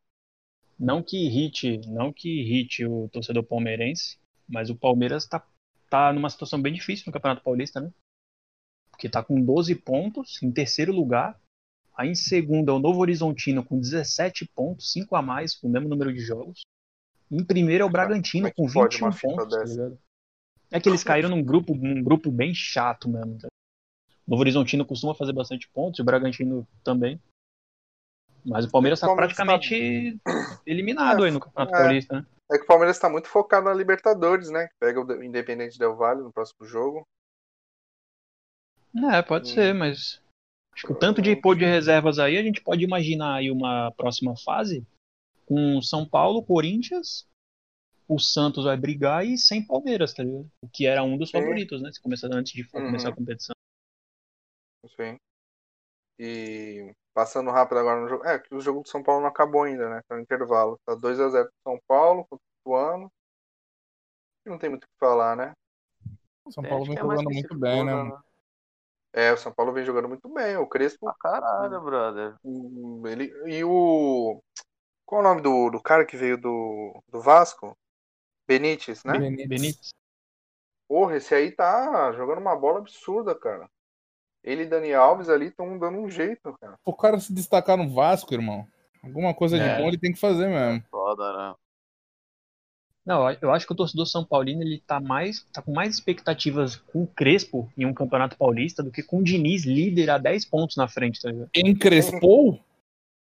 Não que irrite, não que irrite o torcedor palmeirense, mas o Palmeiras tá, tá numa situação bem difícil no Campeonato Paulista, né? Porque tá com 12 pontos em terceiro lugar. Aí em segundo é o Novo Horizontino com 17 pontos, 5 a mais, com o mesmo número de jogos. Em primeiro é o Bragantino
é
com
que pode
21
uma fita
pontos, tá? É que eles caíram num grupo, num grupo bem chato mesmo. tá? Novo Horizontino costuma fazer bastante pontos, e o Bragantino também. Mas o Palmeiras está
Palmeiras
praticamente eliminado aí no Campeonato
É.
Paulista, né?
É que o Palmeiras tá muito focado na Libertadores, né? Que pega o Independente Del Valle no próximo jogo.
É, pode
Hum.
ser, mas acho que o tanto de pôr de reservas aí, a gente pode imaginar aí uma próxima fase com São Paulo, Corinthians, o Santos vai brigar e sem Palmeiras, tá ligado? O que era um dos favoritos, né? Se começar antes de
Uhum.
começar a competição.
Sim. E passando rápido agora no jogo. É, que o jogo do São Paulo não acabou ainda, né? Tá no intervalo. Tá 2x0 pro São Paulo, contra o não tem muito o que falar, né?
O São
Tem,
Paulo vem
é
jogando muito bem, né? mano?
É, o São Paulo vem jogando muito bem. O Crespo,
Pra caralho, brother.
hum, ele. E o. Qual é o nome do, do cara que veio do, do Vasco? Benítez, né?
Benítez.
Benítez.
Porra, esse aí tá jogando uma bola absurda, cara. Ele e Dani Alves ali estão dando um jeito, cara.
O cara se destacar no Vasco, irmão. Alguma coisa de
É.
bom ele tem que fazer mesmo.
Foda, né?
Não, eu acho que o torcedor São Paulino ele tá mais tá com mais expectativas com o Crespo em um Campeonato Paulista do que com o Diniz líder a 10 pontos na frente, tá ligado?
Encrespou?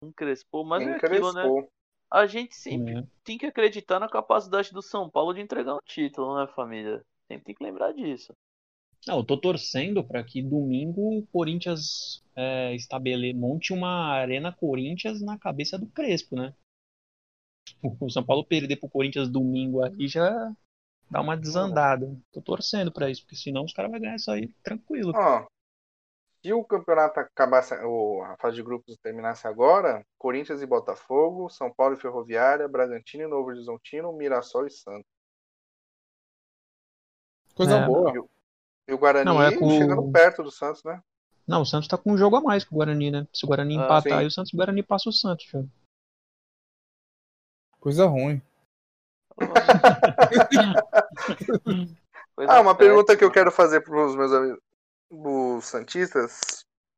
Encrespou, mas
Quem
é aquilo, né? A gente sempre
É.
tem que acreditar na capacidade do São Paulo de entregar um título, né, família? Sempre tem que lembrar disso.
Não, eu tô torcendo para que domingo o Corinthians é, estabele, monte uma arena Corinthians na cabeça do Crespo, né? O São Paulo perder pro Corinthians domingo aí já dá uma desandada. Tô torcendo pra isso, porque senão os caras vão ganhar isso aí tranquilo.
Ó, se o campeonato acabasse, ou a fase de grupos terminasse agora, Corinthians e Botafogo, São Paulo e Ferroviária, Bragantino e Novo Horizontino, Mirassol e Santos.
Coisa
É.
boa.
E o Guarani
Não, é com-
chegando perto do Santos, né?
Não, o Santos tá com um jogo a mais que o Guarani, né? Se o Guarani
Ah,
empatar
sim.
aí, o Santos, o Guarani passa o Santos. Já.
Coisa ruim.
Coisa
Ah, uma pergunta que eu
péssima.
quero fazer pros meus amigos, os Santistas.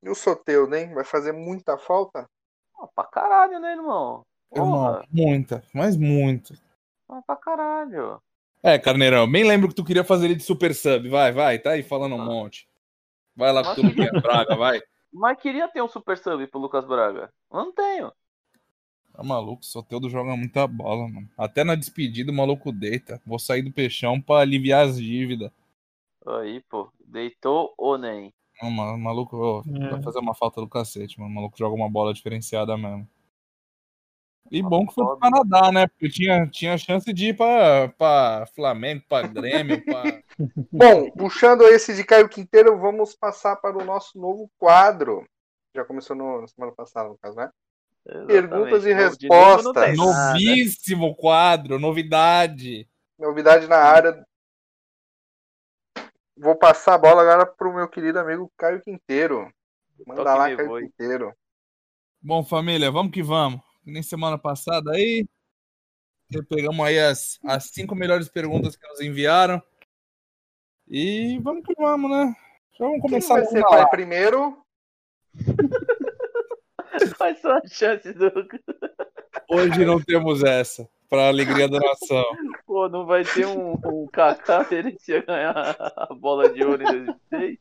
E o Soteudo, hein? Vai fazer muita falta?
Ah, pra caralho, né, irmão?
Irmão, muita, mas muito.
ah, pra caralho.
É, Carneirão, bem lembro que tu queria fazer ele de super sub. Vai, vai, tá aí falando um
Ah.
monte. Vai lá o Lucas Braga, vai.
Mas queria ter um super sub pro Lucas Braga. Eu não tenho.
Tá maluco, o Soteudo joga muita bola, mano. Até na despedida o maluco deita. Vou sair do peixão pra aliviar as dívidas.
Aí, pô. Deitou ou nem?
Não, mano, o maluco ó,
É.
vai fazer uma falta do cacete, mano. O maluco joga uma bola diferenciada mesmo. E bom que foi pro. Canadá, né? Porque tinha, tinha chance de ir pra Flamengo, pra Grêmio, pra.
Bom, puxando esse de Caio Quinteiro, vamos passar para o nosso novo quadro. Já começou no, na semana passada, no caso, né? Perguntas e
Exatamente. Não tem
respostas.
nada.
Novíssimo quadro, novidade.
Novidade na área. Vou passar a bola agora pro meu querido amigo Caio Quinteiro. Manda
Toque
lá, Caio
voe.
Quinteiro.
Bom, família, vamos que vamos. Nem semana passada aí. Pegamos aí as, as cinco melhores perguntas que nos enviaram. E vamos que vamos, né? Já vamos
Quem
começar
vai
a
ser pai primeiro?
Quais são as chances do.
Hoje não temos essa, para alegria da nação.
Pô, não vai ter um, um Kaká merecia ganhar a bola de ouro em 2006?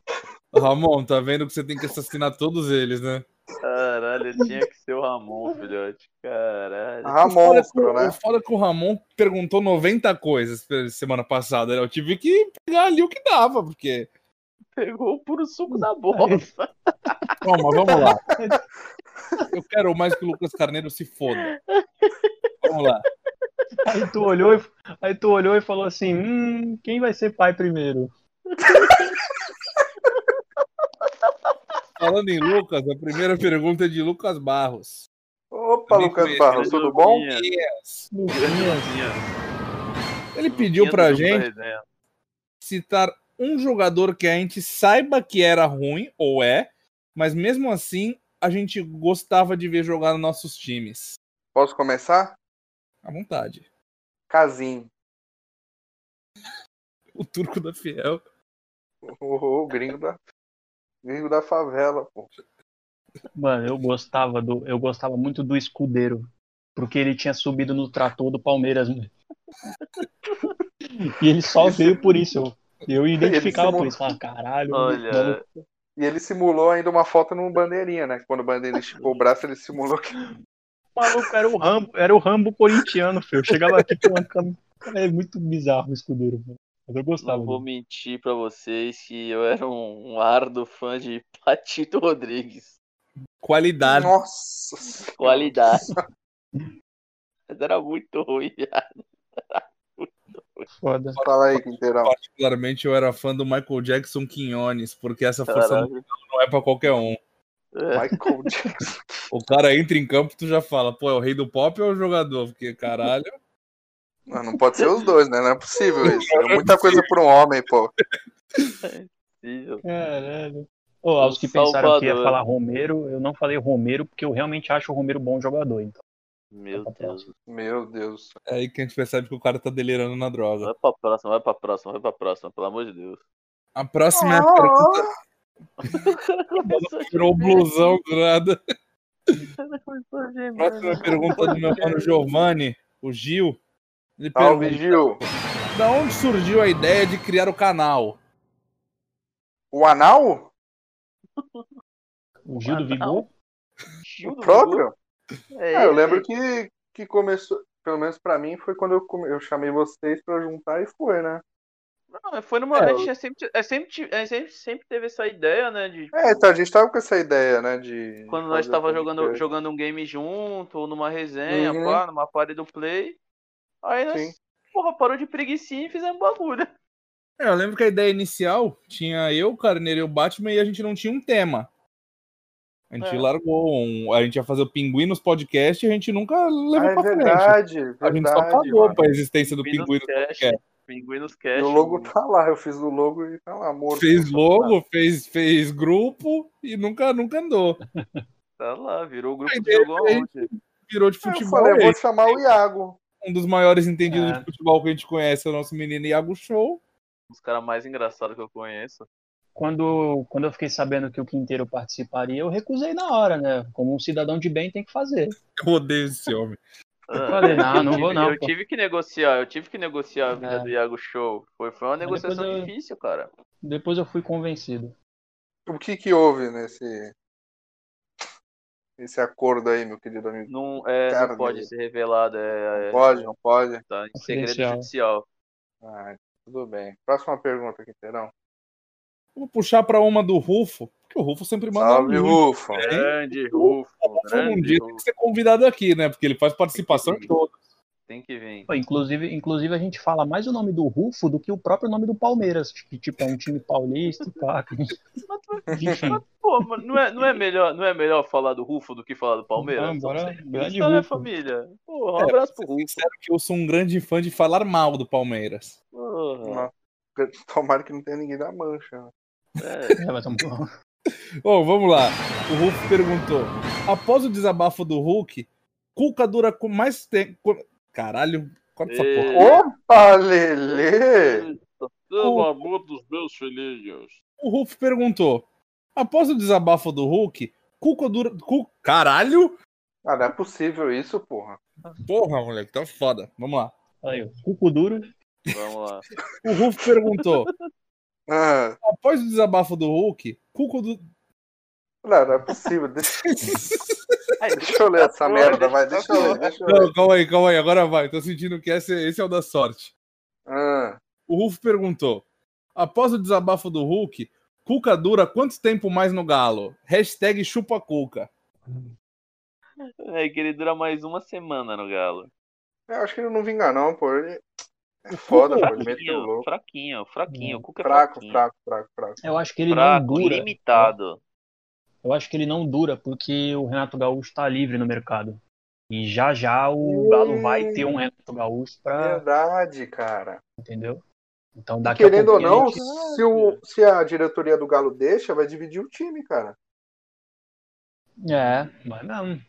Ramon, tá vendo que você tem que assassinar todos eles, né?
Caralho, tinha que ser o Ramon, filhote. Caralho.
Ah,
O foda
né?
O foda que o Ramon perguntou 90 coisas semana passada, né? Eu tive que pegar ali o que dava, porque.
Pegou o puro suco da bosta.
Bom, mas vamos lá. Eu quero mais que o Lucas Carneiro se foda. Vamos lá.
Aí tu olhou, e- aí tu olhou e falou assim: hum, quem vai ser pai primeiro?
Falando em Lucas, a primeira pergunta é de Lucas Barros.
Opa,
Também
Lucas Barros, tudo bom?
Yes. Ele pediu pra
do
gente citar um jogador que a gente saiba que era ruim, ou é, mas mesmo assim a gente gostava de ver jogar nos nossos times.
Posso começar?
À vontade.
Casim.
O turco da Fiel.
O, o gringo da. Gringo da favela, pô.
Mano, eu gostava do, eu gostava muito do escudeiro, porque ele tinha subido no trator do Palmeiras, mano. E ele só veio por isso. Eu, eu identificava por isso. Falava, caralho,
Olha,
E ele simulou ainda uma foto no bandeirinha, né? Quando o bandeirinha esticou o braço, ele simulou que.
O maluco era o Rambo, era o Rambo corintiano, filho. Eu chegava aqui com uma câmera. É muito bizarro o escudeiro, mano. Mas eu gostava.
Não vou
dele.
mentir pra vocês que eu era um, um árduo fã de Patito Rodrigues.
Qualidade.
Nossa!
Qualidade. Mas era muito ruim, viado.
Foda.
Fala aí, Quinteirão.
Particularmente, eu era fã do Michael Jackson Quinones, porque essa força
Caralho.
não é pra qualquer um.
É,
Michael Jackson.
O cara entra em campo, tu já fala, pô, é o rei do pop ou é o jogador? Porque, caralho.
Não, não pode ser os dois, né? Não é possível isso. É muita coisa pra um homem, pô.
possível.
Caralho. Ô, aos que pensaram que ia falar Romero, eu não falei Romero porque eu realmente acho o Romero bom jogador. Então.
Meu Deus.
Meu Deus.
É aí que a gente percebe que o cara tá delirando na droga.
Vai pra próxima, vai pra próxima, vai pra próxima, pelo amor de Deus.
A próxima é a pergunta. Tirou o blusão do nada. Próxima pergunta do meu mano Giovanni, o Gil. Ele
Salve,
pergunta:
Gil.
Da onde surgiu a ideia de criar o canal?
O anal?
O Gil do
Ah,
Vigor?
Gil
O próprio?
Vigor? É,
É, eu lembro que, que começou, pelo menos pra mim, foi quando eu, come- eu chamei vocês pra juntar e foi, né?
Não, foi numa.
É,
a gente é sempre, é sempre, é sempre, sempre teve essa ideia, né? De
É, então a gente tava com essa ideia, né? De.
quando nós tava jogando, jogando um game junto, ou numa resenha,
Uhum.
pá, numa party do play. Aí nós,
Sim.
porra, parou de preguicinha e fizemos bagulho.
É, eu lembro que a ideia inicial tinha eu, o Carneiro e o Batman e a gente não tinha um tema. A gente
É.
largou. um- a gente ia fazer o Pinguinos podcast e a gente nunca levou
Ah, é
pra frente.
verdade,
A gente só
verdade.
pagou
mano.
pra existência do
Pinguinos
Pinguinos podcast.
Pinguinos Cash.
o logo tá lá, eu fiz o logo e tá lá, morto.
Fez logo, fez, fez grupo e nunca, nunca andou.
Tá lá, virou o grupo
ideia
jogou
foi-
aonde?
Virou de
Aí eu
futebol.
falei, eu
é
vou chamar o Iago.
Um dos maiores entendidos
É.
de futebol que a gente conhece é o nosso menino Iago Show.
Os caras mais engraçados que eu conheço.
Quando, quando eu fiquei sabendo que o Quinteiro participaria, eu recusei na hora, né? Como um cidadão de bem tem que fazer.
Eu odeio esse homem.
Falei, não,
eu
não
tive-
vou não,
Eu
pô.
tive que negociar, eu tive que negociar a vida
É.
do Iago Show. Foi, foi uma negociação
eu-
difícil, cara.
Depois eu fui convencido.
O que que houve nesse. Esse acordo aí, meu querido amigo?
Não, é,
Cara
não pode ser revelado, é, é-
Pode, não pode?
tá em segredo judicial.
Ah, tudo bem. Próxima pergunta, Quinteirão.
Vou puxar pra uma do Rufo, porque o Rufo sempre manda
Salve,
muito.
Rufo.
Grande Rufo,
O Rufo um
grande
dia tem
Rufo.
que ser convidado aqui, né? Porque ele faz participação em todas.
Tem que vir.
Pô, Inclusive, inclusive, a gente fala mais o nome do Rufo do que o próprio nome do Palmeiras, que tipo, é um time paulista, pá. Enfim.
Pô, mas não é, não, é melhor, não é melhor falar do Rufo do que falar do Palmeiras?
Vamos, bora. Grande
Isso, né,
Rufo.
família? Porra, um
É,
abraço pro Rufo.
sincero que eu sou um grande fã de falar mal do Palmeiras.
Porra.
Tomara que não tenha ninguém da mancha. né?
É,
É, mas tamo-
Bom, vamos lá. O Hulk perguntou: após o desabafo do Hulk, Cuca dura com mais tempo. Caralho, corta essa porra.
Opa, Lelê!
Eita, pelo amor dos meus filhinhos.
O Hulk perguntou: após o desabafo do Hulk, Cuca dura. Cu... Caralho?
Ah, não é possível isso, porra.
Porra, moleque, tá foda. Vamos lá.
Aí, Cuco duro.
Vamos lá.
O Hulk perguntou:
Ah,
após o desabafo do Hulk, Cuca du...
não, não é possível. Deixa, Deixa eu ler essa merda, vai. Deixa eu ler, deixa eu ler.
Não, calma aí, calma aí, agora vai. Tô sentindo que esse, esse é o da sorte.
Ah,
O Rufo perguntou: após o desabafo do Hulk, Cuca dura quanto tempo mais no Galo? Hashtag chupa Cuca.
É que ele dura mais uma semana no Galo.
eu acho que ele não vinga, não, pô. Ele é foda, pô. Ele meteu o
Fraquinho,
louco.
fraquinho, fraquinho. O Cuca é
Fraco,
fraquinho.
fraco, fraco, fraco.
Eu acho que ele
Fraco,
não dura.
limitado.
Eu acho que ele não dura porque o Renato Gaúcho está livre no mercado. E já já o Galo vai ter um Renato Gaúcho pra.
Verdade, cara.
Entendeu? Então daqui a
querendo ou não,
gente-
se, o, se a diretoria do Galo deixa, vai dividir o time, cara.
É, vai não.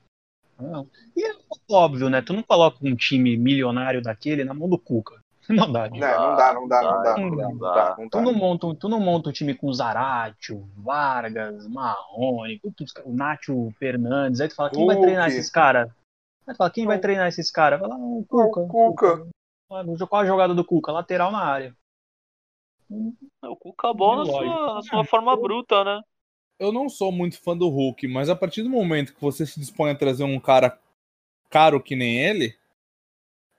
não. E é óbvio, né? Tu não coloca um time milionário daquele na mão do Cuca. Não dá,
Não,
né?
não dá, não dá, não dá,
não
não dá,
dá.
não dá, não
Tu não monta, um- tu não monta um time com Zaratio, Vargas, Marrone, o Nacho Fernandes. Aí tu fala, quem vai treinar esses caras? Aí tu fala, quem vai treinar esses caras? Fala, o Cuca.
O Cuca.
Ah, Qual a jogada do Cuca? Lateral na área.
O Cuca bom na sua, na sua forma bruta, né?
eu não sou muito fã do Hulk, mas a partir do momento que você se dispõe a trazer um cara caro que nem ele,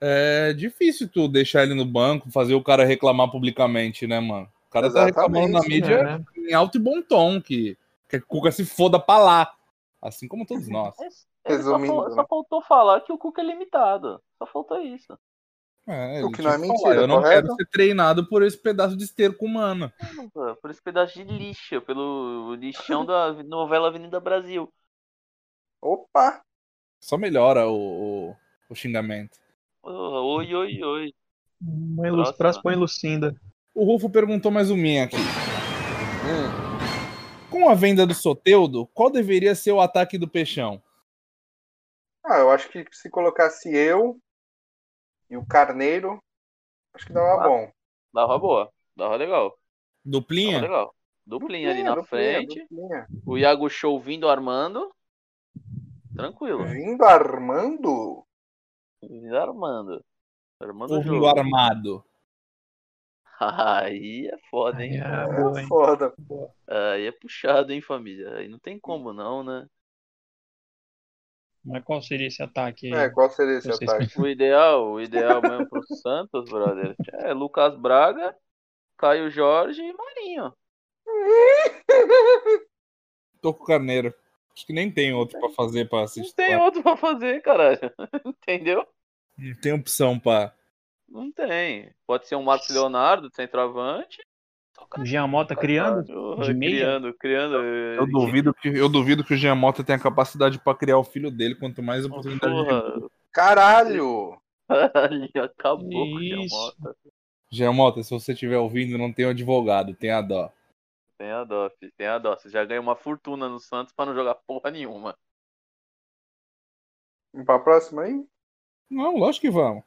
é difícil tu deixar ele no banco, fazer o cara reclamar publicamente, né, mano? O cara tá reclamando na
Exatamente,
mídia
né?
em alto e bom tom, que, que a Cuca se foda pra lá. Assim como todos nós.
Ele só,
Resumindo,
só
né?
faltou falar que o Cuca é limitado. Só faltou isso.
É,
O que não é mentira,
Eu não
correto?
quero ser treinado por esse pedaço de esterco humano.
Por esse pedaço de lixo, pelo lixão da novela Avenida Brasil.
Opa!
Só melhora o, o, o xingamento.
Oh, oi, oi, oi.
Põe Lu-
Próxima.
Próximo põe Lucinda.
O Rufo perguntou mais um minha aqui.
Hum.
Com a venda do Soteudo, qual deveria ser o ataque do Peixão?
Ah, eu acho que se colocasse eu e o Carneiro, acho que dava
Ah.
bom.
Dava boa. Dava legal. Dava
Duplinha?
legal. Duplinha ali na
Duplinha,
frente.
duplinha.
O Iago Show vindo armando. Tranquilo.
Vindo armando?
Vindo armando. Armando o
Ou
jogo.
vindo armado?
Aí é foda, hein?
Ah,
É
hein?
foda.
Aí é puxado, hein, família? Aí não tem como não, né?
Mas qual seria esse ataque aí?
É, qual seria esse ataque?
O ideal, o ideal mesmo pro Santos, brother, é Lucas Braga, Caio Jorge e Marinho.
Tô com o Carneiro. Acho que nem tem outro pra fazer pra
Não
assistir.
tem outro pra fazer, caralho. Entendeu?
Não tem opção pra.
Não tem. Pode ser um Marcos Leonardo, centroavante.
O Giamota criando? De meia?
Criando, criando.
Eu duvido que, eu duvido que o Giamota tenha capacidade pra criar o filho dele, quanto mais oportunidade de
Porra,
Caralho!
caralho, acabou com o
Isso.
Giamota.
Giamota, se você estiver ouvindo, não tem um advogado, tem a dó.
Tem a dó, filho, tem a dó. Você já ganha uma fortuna no Santos pra não jogar porra nenhuma.
Vamos pra próxima aí?
Não, lógico que vamos.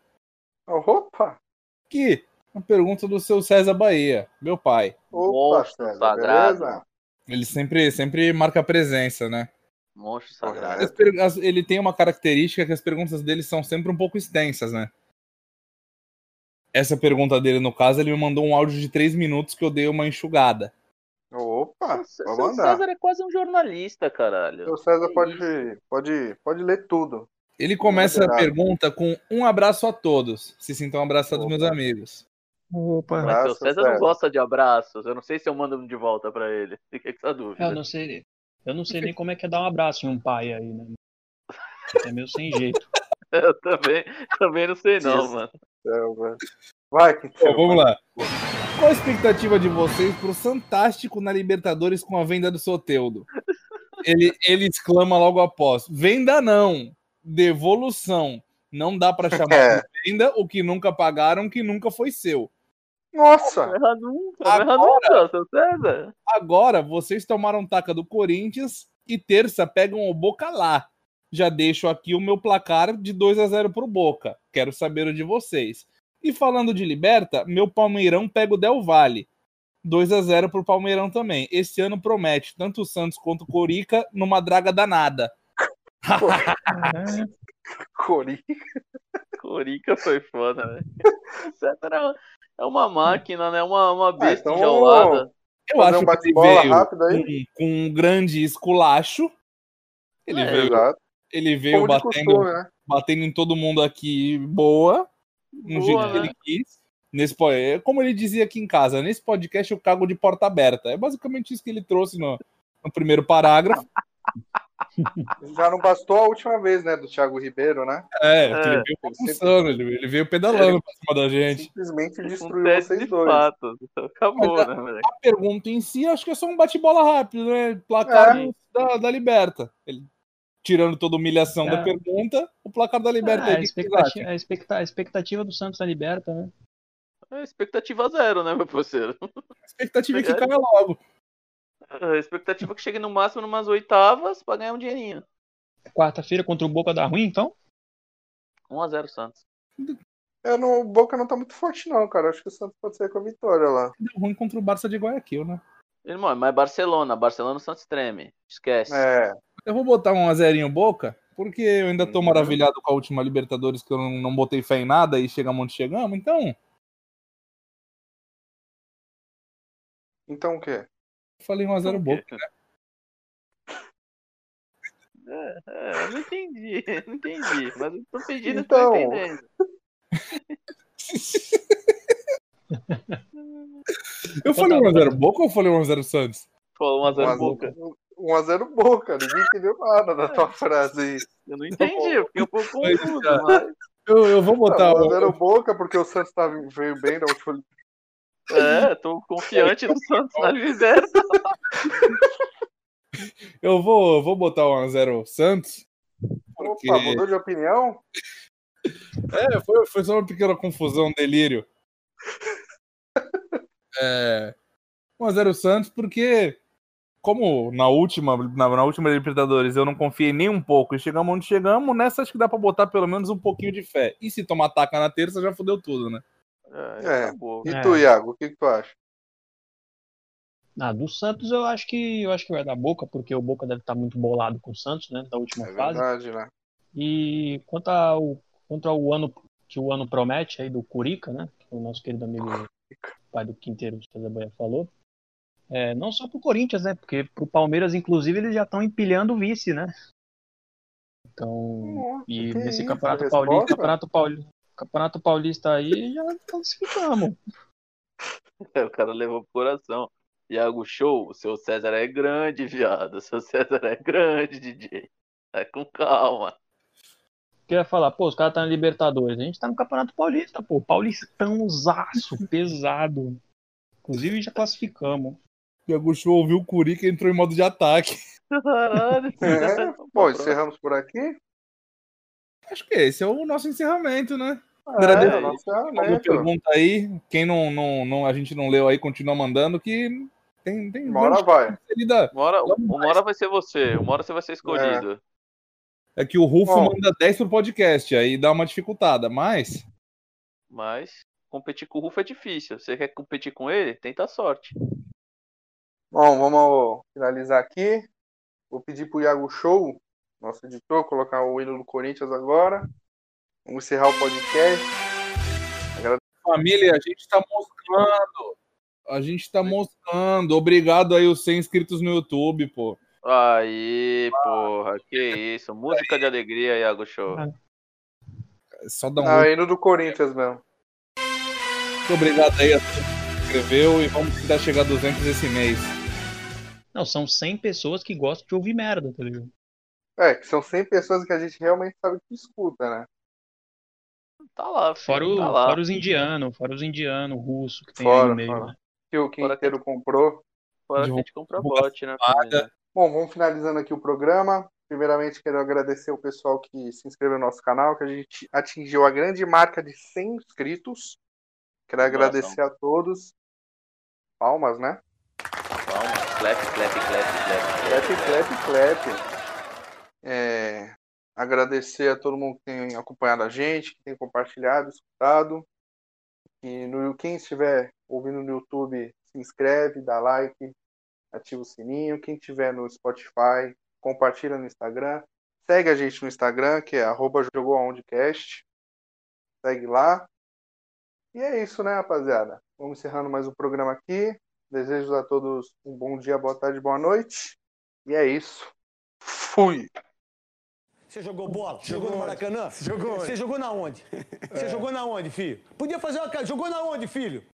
Opa!
Aqui, uma pergunta do seu César Bahia, meu pai.
Opa,
Monstro
César,
sagrado.
beleza?
Ele sempre, sempre marca presença, né?
Monstro sagrado.
Ele tem uma característica que as perguntas dele são sempre um pouco extensas, né? Essa pergunta dele, no caso, ele me mandou um áudio de três minutos que eu dei uma enxugada.
Opa,
Seu
vamos
seu. César é quase um jornalista, caralho.
O César pode, pode, pode ler tudo.
Ele começa a
Moderado.
pergunta com um abraço a todos. Se sintam abraçados,
Opa.
meus amigos.
Opa,
Mas seu
Abraço,
César
César.
não gosta de abraços. Eu não sei se eu mando um de volta pra ele. Fica com essa dúvida.
eu não sei. Eu não sei nem como é que é dar um abraço em um pai aí, né? É meio sem jeito.
Eu também, também não sei não,
Isso.
mano.
É, vai. Vai, que
Bom, vamos lá. Qual a expectativa de vocês pro Fantástico na Libertadores com a venda do Soteudo? Ele, ele exclama logo após: venda não, devolução. Não dá pra chamar
É.
de venda o que nunca pagaram, que nunca foi seu.
Nossa!
Não erra nunca, não erra nunca, seu César.
Agora vocês tomaram taca do Corinthians e terça pegam o Boca lá. Já deixo aqui o meu placar de 2 a 0 pro Boca. Quero saber o de vocês. E falando de Liberta, meu Palmeirão pega o Del Valle. 2 a 0 pro Palmeirão também. Esse ano promete tanto o Santos quanto o Corica numa draga danada.
É,
Cori.
Corica foi foda, velho. O César é- é uma máquina, né? Uma, uma
Ah,
besta
então
enjaulada.
Eu
Fazer
acho
um
que ele
bate-bola
veio
rápido aí.
com, com um grande esculacho. Ele
É,
veio,
Exato.
ele veio batendo,
costume, né?
batendo em todo mundo aqui boa. No
Boa,
jeito que
né?
ele quis. Nesse, é como ele dizia aqui em casa, nesse podcast eu cago de porta aberta. É basicamente isso que ele trouxe no, no primeiro parágrafo.
Já não bastou a última vez, né? Do Thiago Ribeiro, né?
É, que
É.
ele veio bagunçando, ele, ele veio pedalando pra cima da gente.
Simplesmente
Um
destruiu
teste
vocês
de
dois.
fatos. Acabou,
Mas,
né, moleque?
A pergunta em si, acho que é só um bate-bola rápido, né? Placar
É.
da, da Liberta. Ele, tirando toda a humilhação
É.
da pergunta, o placar da Liberta
Ah,
é
a, expectativa, a, expecta- a expectativa do Santos na Liberta, né?
É expectativa zero, né, meu parceiro?
A expectativa é que caia logo.
A expectativa é que chegue no máximo numas oitavas pra ganhar um dinheirinho.
Quarta-feira contra o Boca da Ruim, então?
1x0 Santos.
É, no, o Boca não tá muito forte, não, cara. Acho que o Santos pode sair com a vitória lá.
Deu ruim contra o Barça de Guayaquil, né?
Irmão, mas Barcelona. Barcelona o Santos treme. Esquece.
É,
Eu vou botar um a zerinho boca, porque eu ainda tô
Uhum.
maravilhado com a última Libertadores, que eu não, não botei fé em nada e chegamos onde chegamos, então
então o quê?
eu falei 1 a 0
Por quê?
boca.
É, é, eu não entendi, não entendi. Mas eu tô pedindo
Então.
tô entendendo.
Eu falei 1x0 Boca ou eu falei 1x0 Santos?
Falou 1x0 Boca.
1x0 Boca, ninguém entendeu nada da tua frase aí.
Eu não entendi, eu fiquei um pouco
Mas,
confuso, mas.
Eu, eu vou botar. o-
1x0 Boca, porque o Santos tava, veio bem da última.
É, tô confiante no Santos na liberta.
Eu vou, eu vou botar 1x0 Santos. Porque...
Opa, mudou de opinião?
É, foi, foi só uma pequena confusão, um delírio. É, 1x0 Santos, porque como na última, na, na última Libertadores eu não confiei nem um pouco e chegamos onde chegamos, nessa acho que dá pra botar pelo menos um pouquinho de fé. E se tomar taca na terça, já fudeu tudo, né?
É,
É.
acabou.
E
É.
tu, Iago, o que, que tu acha?
Ah, do Santos eu acho que eu acho que vai dar Boca, porque o Boca deve estar muito bolado com o Santos, né, da última
É
fase.
verdade, né?
E quanto ao, quanto ao ano que o ano promete aí do Curica, né? Que o nosso querido amigo pai do Quinteiro César Boia falou. É, não só pro Corinthians, né? Porque pro Palmeiras, inclusive, eles já estão empilhando o vice, né? Então,
Nossa,
e
que
nesse
isso,
campeonato
resposta?
paulista, campeonato paulista, campeonato paulista aí já classificamos.
O cara levou pro coração. Iago Show, o seu César é grande, viado. O seu César é grande, DJ. Vai com calma.
Queria falar, pô, os caras estão na Libertadores. A gente tá no Campeonato Paulista, pô. Paulistãozaço, pesado. Inclusive já classificamos.
E a Guxu ouviu o Curica e entrou em modo de ataque.
Caralho.
É. Bom, encerramos por aqui.
Acho que esse é o nosso encerramento, né?
É,
Agradeço.
nosso
Alguma
encerramento.
pergunta aí, quem não, não, não, a gente não leu aí, continua mandando, que tem. tem
Uma hora vai.
Uma hora, uma hora vai ser você, uma hora você vai ser escolhido.
É que o Rufo
Bom.
manda 10 pro podcast, aí dá uma dificultada, mas.
Mas competir com o Rufo é difícil. Você quer competir com ele? Tenta a sorte.
Bom, vamos finalizar aqui. Vou pedir pro Iago Show, nosso editor, colocar o hino do Corinthians agora. Vamos encerrar o podcast.
Família, a gente tá moscando. A gente tá moscando. Obrigado aí os 100 inscritos no YouTube, pô.
Aí, porra, que isso. Música de alegria, Iago Show.
É Só dá um
Ah, hino do Corinthians mesmo.
muito obrigado aí a todo mundo que se inscreveu e vamos tentar chegar a 200 esse mês.
Não, são 100 pessoas que gostam de ouvir merda, tá ligado?
É, que são 100 pessoas que a gente realmente sabe que escuta, né?
Tá lá, filho,
Fora, o-
tá lá.
fora os indianos, fora os indianos, russo que tem
Fora,
aí no meio.
fora.
né?
Que o Quinteiro comprou.
Fora que a gente compra bot, né, família?
Bom, vamos finalizando aqui o programa. Primeiramente, quero agradecer o pessoal que se inscreveu no nosso canal, que a gente atingiu a grande marca de 100 inscritos. Quero
Nossa.
agradecer a todos. Palmas, né?
Calma. Clap, clap, clap, clap.
Clap, clap, clap. É, agradecer a todo mundo que tem acompanhado a gente, que tem compartilhado, escutado. E no, quem estiver ouvindo no YouTube, se inscreve, dá like, ativa o sininho. Quem estiver no Spotify, compartilha no Instagram. Segue a gente no Instagram, que é arroba. Segue lá. E é isso, né, rapaziada? Vamos encerrando mais um programa aqui. Desejo a todos um bom dia, boa tarde, boa noite. E é isso. Fui.
Você jogou bola? Jogou no Maracanã? Jogou. Você jogou na onde? Você jogou na onde, filho? Podia fazer uma cara. Jogou na onde, filho?